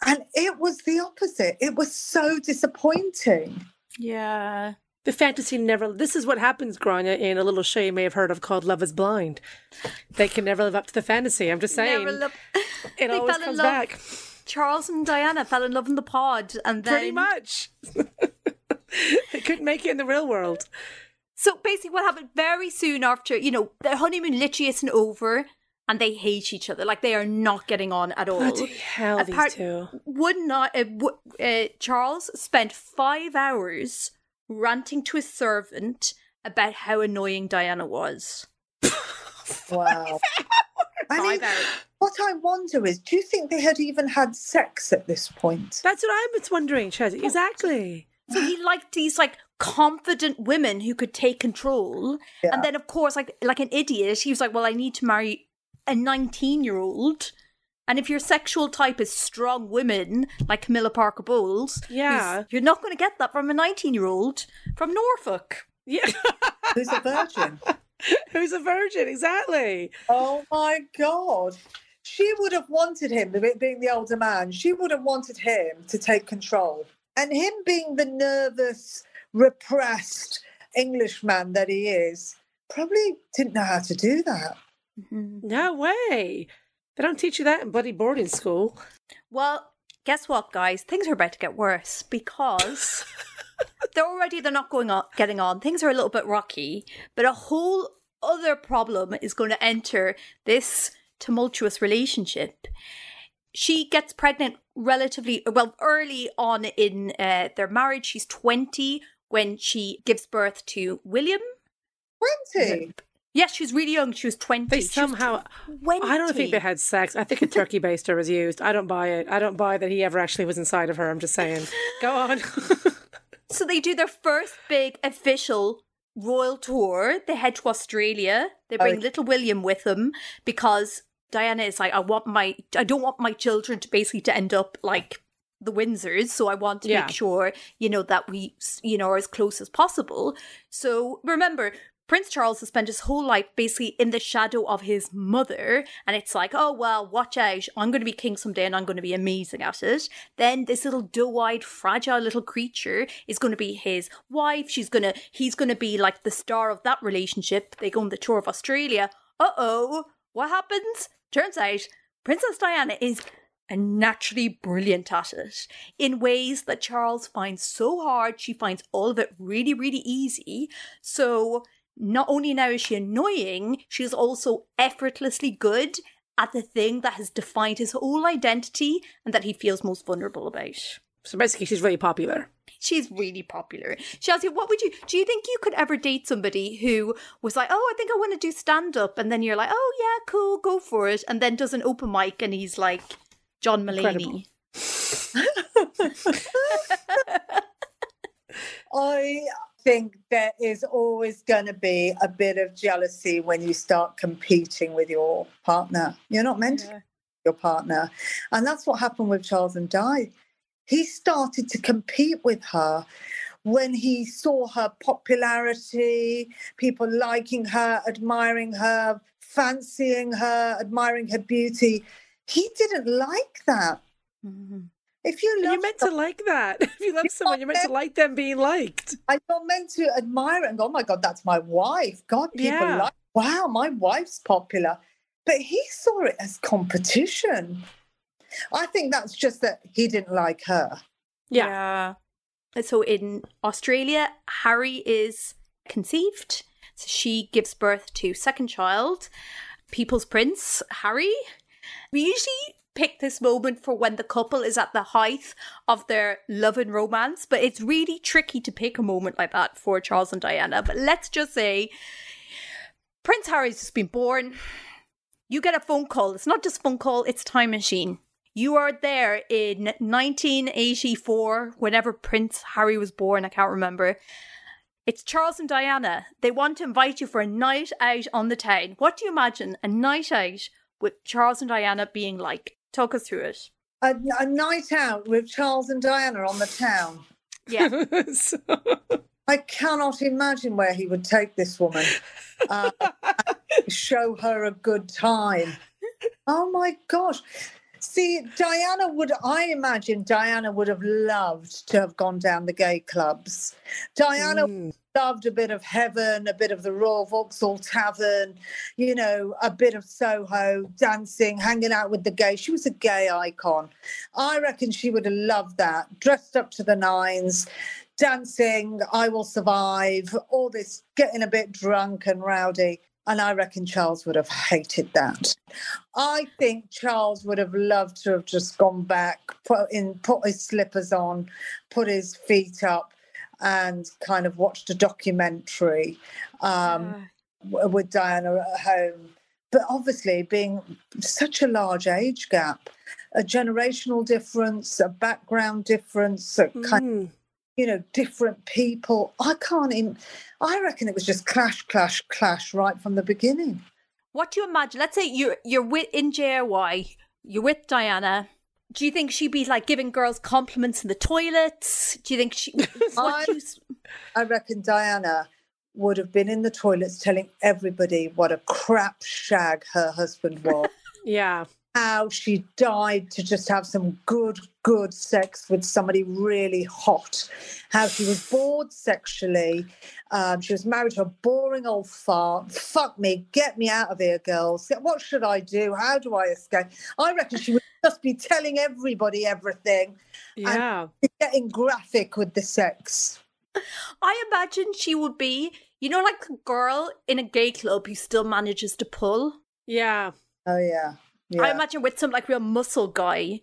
And it was the opposite. It was so disappointing. Yeah. The fantasy never. This is what happens, Grania, in a little show you may have heard of called Love is Blind. They can never live up to the fantasy. I'm just saying. Never lo- it they always fell in comes love. back. Charles and Diana fell in love in the pod and then Pretty much. they couldn't make it in the real world. So basically, what happened very soon after, you know, their honeymoon literally isn't over, and they hate each other. Like they are not getting on at all. Bloody hell, these two. Would not uh, w- uh, Charles spent five hours ranting to his servant about how annoying Diana was. Wow. I mean, Five hours. what I wonder is, do you think they had even had sex at this point? That's what I was wondering, Shaz. Exactly. So he liked these like confident women who could take control, Yeah. and then of course, like like an idiot, he was like, "Well, I need to marry a nineteen-year-old." And if your sexual type is strong women like Camilla Parker Bowles, Yeah. you're not going to get that from a nineteen-year-old from Norfolk. Yeah. Who's a virgin? Who's a virgin? Exactly. oh my God. She would have wanted him, being the older man, she would have wanted him to take control. And him being the nervous, repressed Englishman that he is, probably didn't know how to do that. No way. They don't teach you that in bloody boarding school. Well, guess what, guys? Things are about to get worse because they're already they're not going on getting on. Things are a little bit rocky, but a whole other problem is going to enter this tumultuous relationship. She gets pregnant relatively well early on in uh, their marriage. She's twenty when she gives birth to William. 20. Yes, she was really young. She was twenty. They She somehow. 20. I don't think they had sex. I think a turkey baster was used. I don't buy it. I don't buy that he ever actually was inside of her. I'm just saying. Go on. So they do their first big official royal tour. They head to Australia. They bring Oh. little William with them because Diana is like, I want my, I don't want my children to basically to end up like the Windsors, so I want to Yeah. make sure, you know, that we, you know, are as close as possible. So remember, Prince Charles has spent his whole life basically in the shadow of his mother, and it's like, oh well, watch out, I'm going to be king someday, and I'm going to be amazing at it. Then this little doe-eyed, fragile little creature is going to be his wife. She's gonna, he's going to be like the star of that relationship. They go on the tour of Australia. Uh oh, what happens? Turns out Princess Diana is naturally brilliant at it in ways that Charles finds so hard. She finds all of it really, really easy. So not only now is she annoying, she's also effortlessly good at the thing that has defined his whole identity and that he feels most vulnerable about. So basically, she's really popular. She's really popular. Chelsea, what would you do? You think you could ever date somebody who was like, "Oh, I think I want to do stand up," and then you're like, "Oh yeah, cool, go for it," and then does an open mic and he's like John Mulaney. I think there is always going to be a bit of jealousy when you start competing with your partner. You're not meant to Yeah. with your partner. And that's what happened with Charles and Di. He started to compete with her when he saw her popularity, people liking her, admiring her, fancying her, admiring her beauty. He didn't like that. Mm-hmm. If you love you're meant to like that. If you love someone, you're meant to like them being liked. and you're meant to admire it and go, oh my God, that's my wife. God, people Yeah. like, wow, my wife's popular. But he saw it as competition. I think that's just that he didn't like her. Yeah. Yeah. So in Australia, Harry is conceived. So she gives birth to second child, People's Prince Harry. We usually pick this moment for when the couple is at the height of their love and romance, but it's really tricky to pick a moment like that for Charles and Diana. But let's just say Prince Harry's just been born. You get a phone call. It's not just phone call, it's time machine. You are there in 1984, whenever Prince Harry was born, I can't remember. It's Charles and Diana. They want to invite you for a night out on the town. What do you imagine a night out with Charles and Diana being like? Talk us through it. A, a night out with Charles and Diana on the town. Yeah. So- I cannot imagine where he would take this woman. Uh, show her a good time. Oh my gosh. See, Diana would, I imagine Diana would have loved to have gone down the gay clubs. Diana Mm. loved a bit of heaven, a bit of the Royal Vauxhall Tavern, you know, a bit of Soho, dancing, hanging out with the gay. She was a gay icon. I reckon she would have loved that, dressed up to the nines, dancing, I will survive, all this getting a bit drunk and rowdy. And I reckon Charles would have hated that. I think Charles would have loved to have just gone back, put in, put his slippers on, put his feet up, and kind of watched a documentary um, w- with Diana at home. But obviously, being such a large age gap, a generational difference, a background difference, a kind Mm. You know, different people. I can't even, I reckon it was just clash, clash, clash right from the beginning. What do you imagine? Let's say you're you're with in JRY, you're with Diana. Do you think she'd be like giving girls compliments in the toilets? Do you think she? What do you, s- I reckon Diana would have been in the toilets telling everybody what a crap shag her husband was. Yeah. How she died to just have some good, good sex with somebody really hot. How she was bored sexually. Um, she was married to a boring old fart. Fuck me, get me out of here, girls. What should I do? How do I escape? I reckon she would just be telling everybody everything, Yeah. getting graphic with the sex. I imagine she would be, you know, like a girl in a gay club who still manages to pull. Yeah. Oh, yeah. Yeah. I imagine with some like real muscle guy.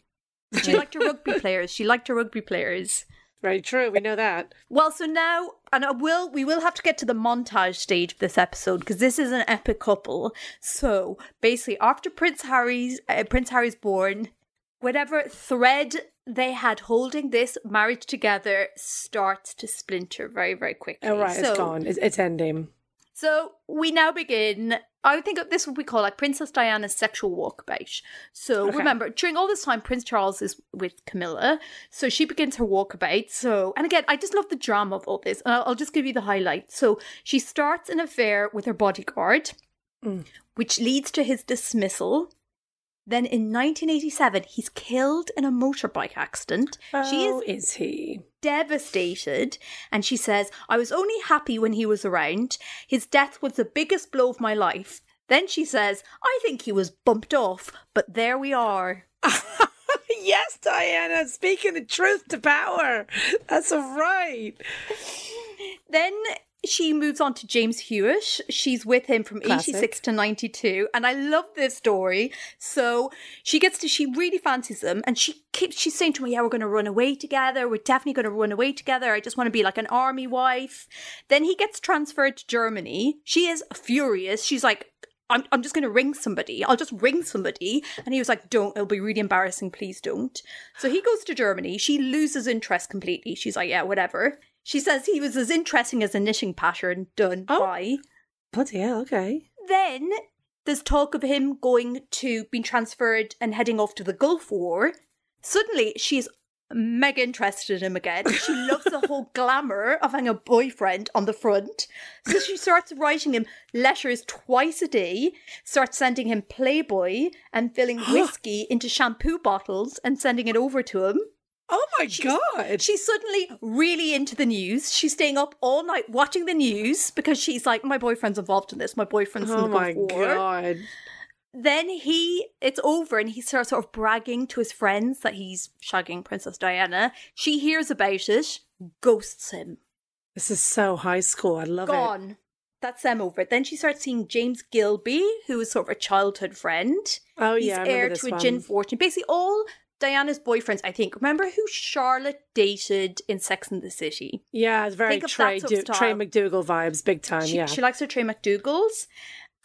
She liked her rugby players. She liked her rugby players. Very true. We know that. Well, so now, and I will, we will have to get to the montage stage of this episode because this is an epic couple. So basically, after Prince Harry's uh, Prince Harry's born, whatever thread they had holding this marriage together starts to splinter very, very quickly. Oh, right. So it's gone. It's, it's ending. So we now begin. I would think of this what we call like Princess Diana's sexual walkabout. So Okay. remember, during all this time, Prince Charles is with Camilla. So she begins her walkabout. So, and again, I just love the drama of all this. And I'll, I'll just give you the highlights. So she starts an affair with her bodyguard, Mm. which leads to his dismissal. Then in 1987, he's killed in a motorbike accident. she Oh, is is he? devastated and she says, I was only happy when he was around. His death was the biggest blow of my life. Then she says, I think he was bumped off, but there we are. yes, Diana, speaking the truth to power. That's right. Then she moves on to James Hewitt. She's with him from Classic. 86 to 92. And I love this story. So she gets to, she really fancies him. And she keeps, she's saying to me, yeah, we're going to run away together. We're definitely going to run away together. I just want to be like an army wife. Then he gets transferred to Germany. She is furious. She's like, I'm, I'm just going to ring somebody. I'll just ring somebody. And he was like, don't. It'll be really embarrassing. Please don't. So he goes to Germany. She loses interest completely. She's like, yeah, whatever. She says he was as interesting as a knitting pattern done Oh. by. Bloody hell, okay. Then there's talk of him going to being transferred and heading off to the Gulf War. Suddenly, she's mega interested in him again. She loves the whole glamour of having a boyfriend on the front. So she starts writing him letters twice a day, starts sending him Playboy and filling whiskey into shampoo bottles and sending it over to him. Oh my god. She's suddenly really into the news. She's staying up all night watching the news because she's like, my boyfriend's involved in this. My boyfriend's in Oh the my Gulf War. god. Then he, it's over, and he starts sort of bragging to his friends that he's shagging Princess Diana. She hears about it, ghosts him. This is so high school. I love it. Gone. That's them over. Then she starts seeing James Gilbey, who is sort of a childhood friend. Oh He's yeah, heir this to a one. gin fortune. Basically, all Diana's boyfriends, I think. Remember who Charlotte dated in Sex and the City? Yeah, it's very Trey, Trey. McDougal vibes, big time. She, yeah. she likes her Trey MacDougal's.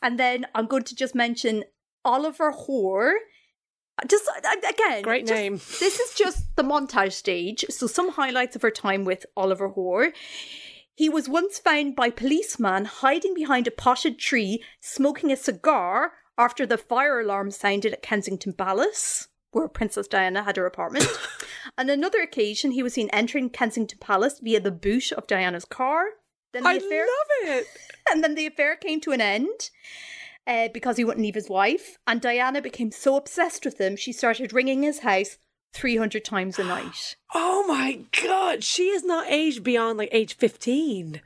And then I'm going to just mention Oliver Hoare. Just uh, again, Great just- name. This is just the montage stage. So some highlights of her time with Oliver Hoare. He was once found by policeman hiding behind a potted tree, smoking a cigar after the fire alarm sounded at Kensington Palace, where Princess Diana had her apartment. On another occasion, he was seen entering Kensington Palace via the boot of Diana's car. Then the I affair love it. and then the affair came to an end uh, because he wouldn't leave his wife. And Diana became so obsessed with him, she started ringing his house 300 times a night. Oh my god, she is not aged beyond like age fifteen.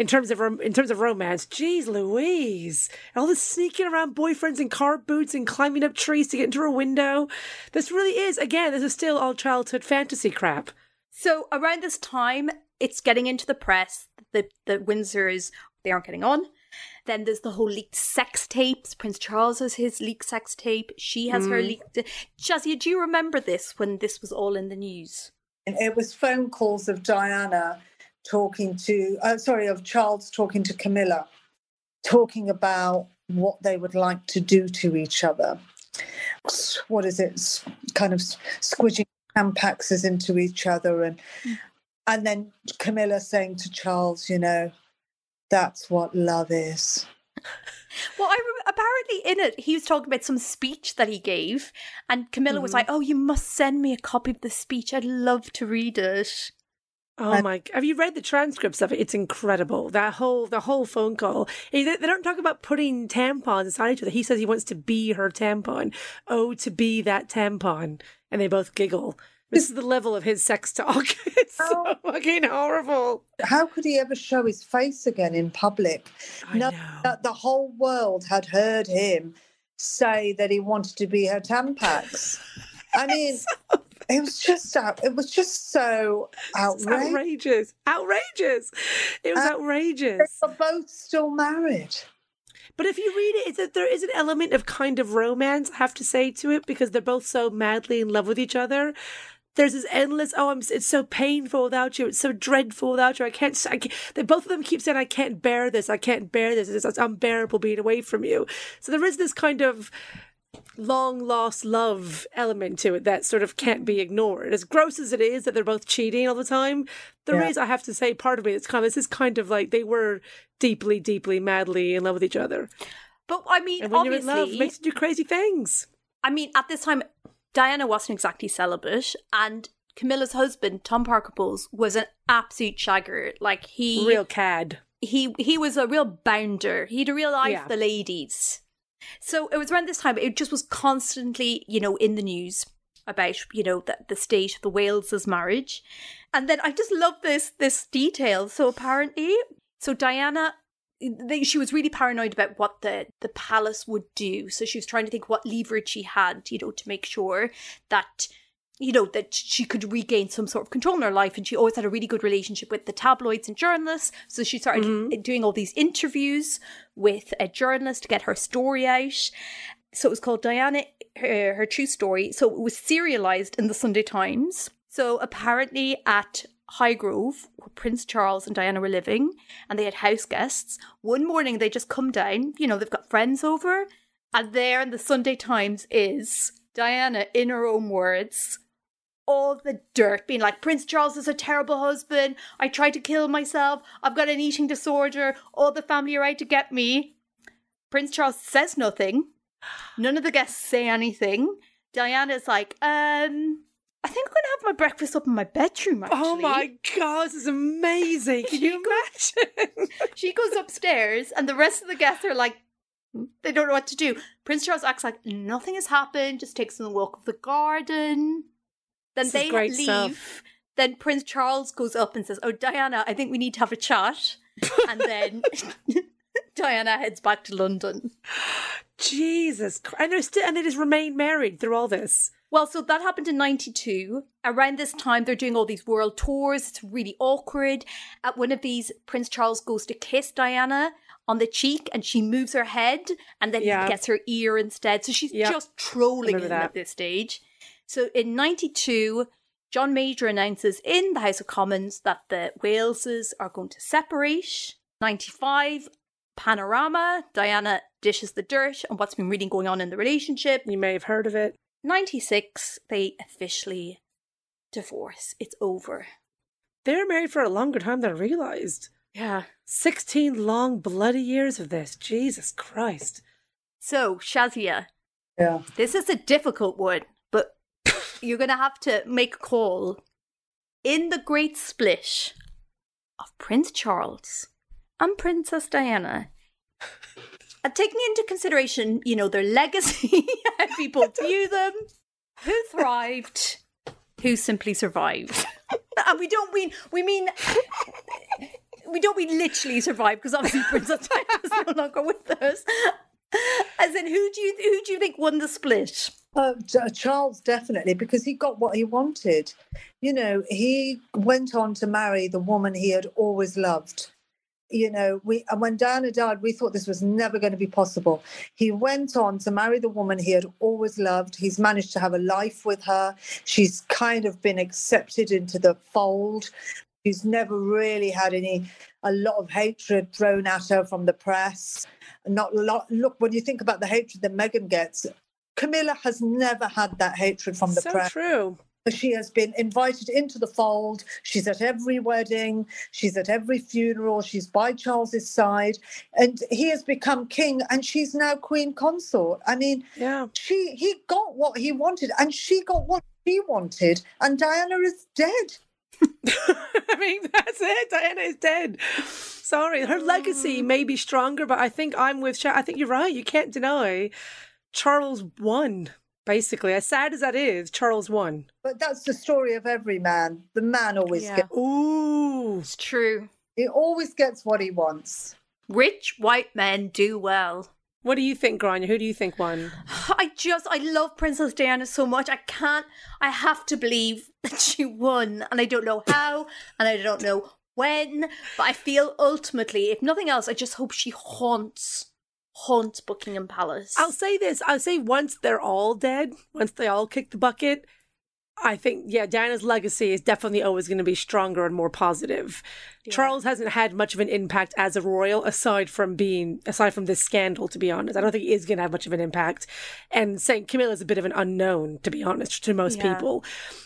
In terms of in terms of romance, jeez Louise, all this sneaking around boyfriends in car boots and climbing up trees to get into her window. This really is again. This is still all childhood fantasy crap. So around this time, it's getting into the press. The the Windsors they aren't getting on. Then there's the whole leaked sex tapes. Prince Charles has his leaked sex tape. She has her hmm. leaked. Jazzy, do you remember this when this was all in the news? It was phone calls of Diana talking to, uh, sorry, of Charles talking to Camilla, talking about what they would like to do to each other. What is it? Kind of s- squishing tampaxes into each other, and and then Camilla saying to Charles, you know, that's what love is. Well, I rem- apparently in it he was talking about some speech that he gave, and Camilla was like, "Oh, you must send me a copy of the speech. I'd love to read it." Oh my! Have you read the transcripts of it? It's incredible. That whole the whole phone call. They they don't talk about putting tampons inside each other. He says he wants to be her tampon. Oh, to be that tampon, and they both giggle. This is the level of his sex talk. it's so Oh. fucking horrible. How could he ever show his face again in public? I No, know. that the whole world had heard him say that he wanted to be her Tampax. I mean, it was just out, it was just so outrageous. outrageous. Outrageous. It was outrageous. They were both still married. But if you read it, that there is an element of kind of romance, I have to say, to it because they're both so madly in love with each other. There's this endless, oh, I'm, it's so painful without you. It's so dreadful without you. I can't, I can't, they, both of them keep saying, I can't bear this. I can't bear this. It's, it's unbearable being away from you. So there is this kind of long lost love element to it that sort of can't be ignored. As gross as it is that they're both cheating all the time, there is, Yeah. I have to say, part of me, it's kind of, this is kind of like they were deeply, deeply, madly in love with each other. But I mean, And when you're in obviously, love, it makes you do crazy things. I mean, at this time, Diana wasn't exactly celibate, and Camilla's husband, Tom Parker Bowles, was an absolute shagger. Like he, Real cad. he, he was a real bounder. He'd a real eye Yeah. for the ladies. So it was around this time. It just was constantly, you know, in the news about, you know, the, the state of the Wales's marriage. And then I just love this this detail. So apparently, so Diana she was really paranoid about what the, the palace would do. So she was trying to think what leverage she had, you know, to make sure that, you know, that she could regain some sort of control in her life. And she always had a really good relationship with the tabloids and journalists. So she started mm-hmm. eh, doing all these interviews with a journalist to get her story out. So it was called Diana, her, her true story. So it was serialized in the Sunday Times. So apparently at Highgrove, where Prince Charles and Diana were living, and they had house guests. One morning they just come down, you know, they've got friends over, and there in the Sunday Times is Diana, in her own words, all the dirt being like, Prince Charles is a terrible husband, I tried to kill myself, I've got an eating disorder, all the family are out to get me. Prince Charles says nothing. None of the guests say anything. Diana's like, um, I think I'm gonna have my breakfast up in my bedroom. Actually. Oh my god, this is amazing. Can you imagine? She goes upstairs, and the rest of the guests are like, they don't know what to do. Prince Charles acts like nothing has happened, just takes them a walk of the garden. Then This is they leave. stuff. Then Prince Charles goes up and says, Oh, Diana, I think we need to have a chat. and then Diana heads back to London. Jesus Christ. And, they're still, and they just remain married through all this. Well, so that happened in 92. Around this time, they're doing all these world tours. It's really awkward. At one of these, Prince Charles goes to kiss Diana on the cheek and she moves her head and then Yeah. he gets her ear instead. So she's Yep. just trolling him that. at this stage. So in 92, John Major announces in the House of Commons that the Waleses are going to separate. 95, Panorama, Diana dishes the dirt on what's been really going on in the relationship. You may have heard of it. 96, they officially divorce. It's over. They were married for a longer time than I realized. Yeah. 16 long, bloody years of this. Jesus Christ. So, Shazia, Yeah. this is a difficult one, but you're going to have to make a call. In the great split of Prince Charles and Princess Diana, uh, and taking into consideration, you know, their legacy, how people view them, who thrived, who simply survived. And we don't mean, we mean, we don't mean literally survive because obviously Princess Diana is no longer with us. As in, who do you who do you think won the split? Uh, Ch- Charles definitely because he got what he wanted. You know, he went on to marry the woman he had always loved. You know, we and when Diana died, we thought this was never going to be possible. He went on to marry the woman he had always loved. He's managed to have a life with her. She's kind of been accepted into the fold. She's never really had any a lot of hatred thrown at her from the press. Not a lot. Look, when you think about the hatred that Meghan gets, Camilla has never had that hatred from the so press. true. She has been invited into the fold. She's at every wedding. She's at every funeral. She's by Charles's side, and he has become king, and she's now queen consort. I mean, Yeah. she he got what he wanted, and she got what she wanted, and Diana is dead. I mean, that's it. Diana is dead. Sorry. Her legacy mm. may be stronger, but I think I'm with Sha. I think you're right. You can't deny Charles won, basically. As sad as that is, Charles won. But that's the story of every man. The man always Yeah. gets. Ooh. It's true. He always gets what he wants. Rich white men do well. What do you think, Grania? Who do you think won? I just I love Princess Diana so much. I can't I have to believe that she won. And I don't know how and I don't know when. But I feel ultimately, if nothing else, I just hope she haunts haunts Buckingham Palace. I'll say this. I'll say once they're all dead, once they all kick the bucket, I think, yeah, Diana's legacy is definitely always going to be stronger and more positive. Charles hasn't had much of an impact as a royal, aside from being, aside from this scandal, to be honest. I don't think he is going to have much of an impact. And St. Camilla is a bit of an unknown, to be honest, to most Yeah. people.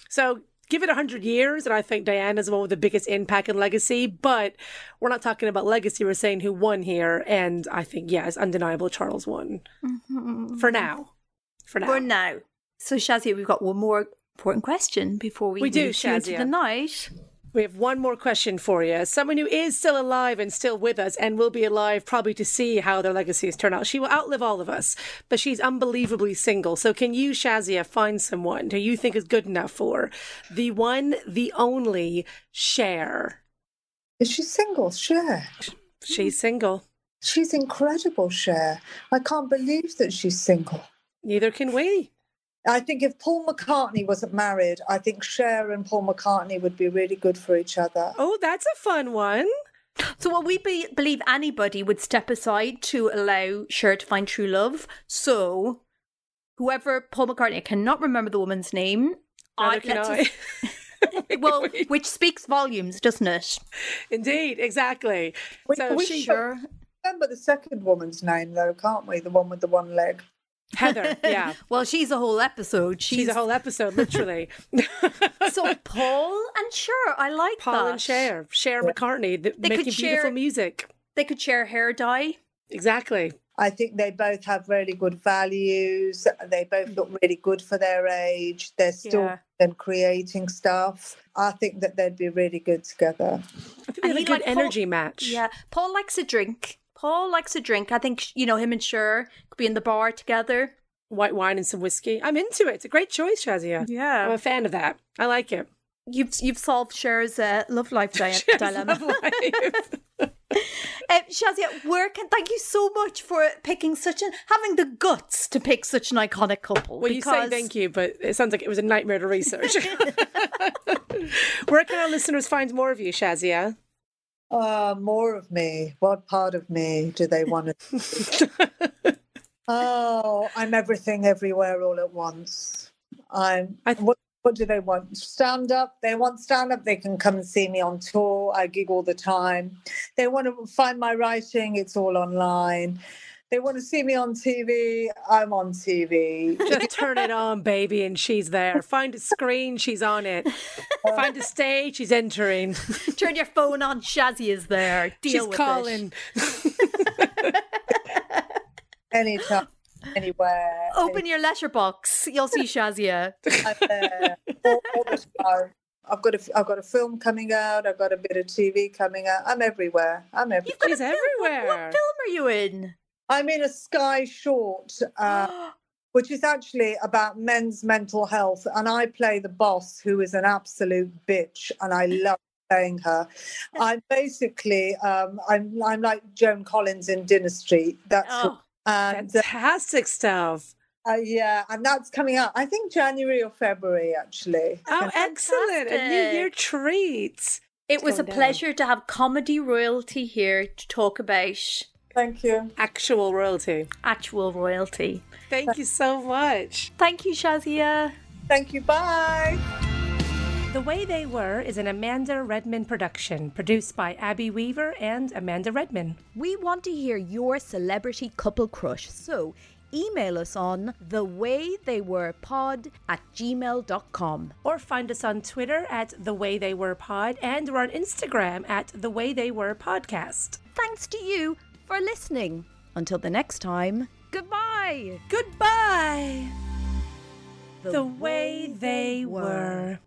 So give it 100 years, and I think Diana's the one with the biggest impact and legacy. But we're not talking about legacy, we're saying who won here. And I think, yeah, it's undeniable Charles won. Mm-hmm. For now. For now. For now. So, Shazia, we've got one more important question before we, We do, you into Shazia. the night. We have one more question for you. Someone who is still alive and still with us and will be alive probably to see how their legacies turn out. She will outlive all of us, but she's unbelievably single. So can you, Shazia, find someone who you think is good enough for the one, the only Cher? Is she single? Cher. She's single. She's incredible, Cher. I can't believe that she's single. Neither can we. I think if Paul McCartney wasn't married, I think Cher and Paul McCartney would be really good for each other. Oh, that's a fun one. So, well, we be- believe anybody would step aside to allow Cher to find true love. So, whoever Paul McCartney, I cannot remember the woman's name. Neither can I. just- well, which speaks volumes, doesn't it? Indeed, exactly. We- So we she, Sure. Remember the second woman's name, though, can't we? The one with the one leg. Heather, yeah. Well, she's a whole episode. She's, She's a whole episode, literally. so Paul and Cher. I like Paul that. and Cher, Cher McCartney, th- They making could beautiful share- music. They could share hair dye. Exactly. I think they both have really good values. They both look really good for their age. They're still Yeah. and creating stuff. I think that they'd be really good together. I think they have And a good like, Paul- energy match. Yeah, Paul likes a drink. Paul likes a drink. I think you know him and Cher could be in the bar together. White wine and some whiskey. I'm into it. It's a great choice, Shazia. Yeah. I'm a fan of that. I like it. you've you've solved Cher's uh, love life di- Cher's dilemma. love life. Uh, Shazia, where can thank you so much for picking such an having the guts to pick such an iconic couple. well, you say thank you, but it sounds like it was a nightmare to research. Where can our listeners find more of you, Shazia? Uh, more of me. What part of me do they want to? oh, I'm everything, everywhere, all at once. I'm. I th- what, what do they want? Stand up. They want stand up. They can come and see me on tour. I gig all the time. They want to find my writing. It's all online. They want to see me on TV. I'm on TV. Just turn it on, baby, and she's there. Find a screen, she's on it. Find a stage, she's entering. Turn your phone on. Shazzy is there. Deal she's with calling. it. Anytime, anywhere. Open your letterbox. You'll see Shazia. I'm there all, all the time. I've got a, I've got a film coming out. I've got a bit of TV coming out. I'm everywhere. I'm everywhere. She's everywhere. What film are you in? I'm in a Sky short, uh, which is actually about men's mental health, and I play the boss, who is an absolute bitch, and I love playing her. I'm basically um, I'm I'm like Joan Collins in Dynasty. That's Oh, and uh, Fantastic stuff. uh, yeah, and that's coming out. I think January or February actually. Oh, excellent. A New Year Fantastic. treat. it was a down. pleasure to have comedy royalty here to talk about Thank you. Actual royalty. actual royalty. Thank you so much. Thank you, Shazia. Thank you. Bye. The Way They Were is an Amanda Redman production, produced by Abby Weaver and Amanda Redman. We want to hear your celebrity couple crush, so email us on thewaytheywerepod at gmail.com. Or find us on Twitter at The Way They Were Pod and we're on Instagram at The Way They Were Podcast. Thanks to you for listening. Until the next time, goodbye. Goodbye. The, way they were.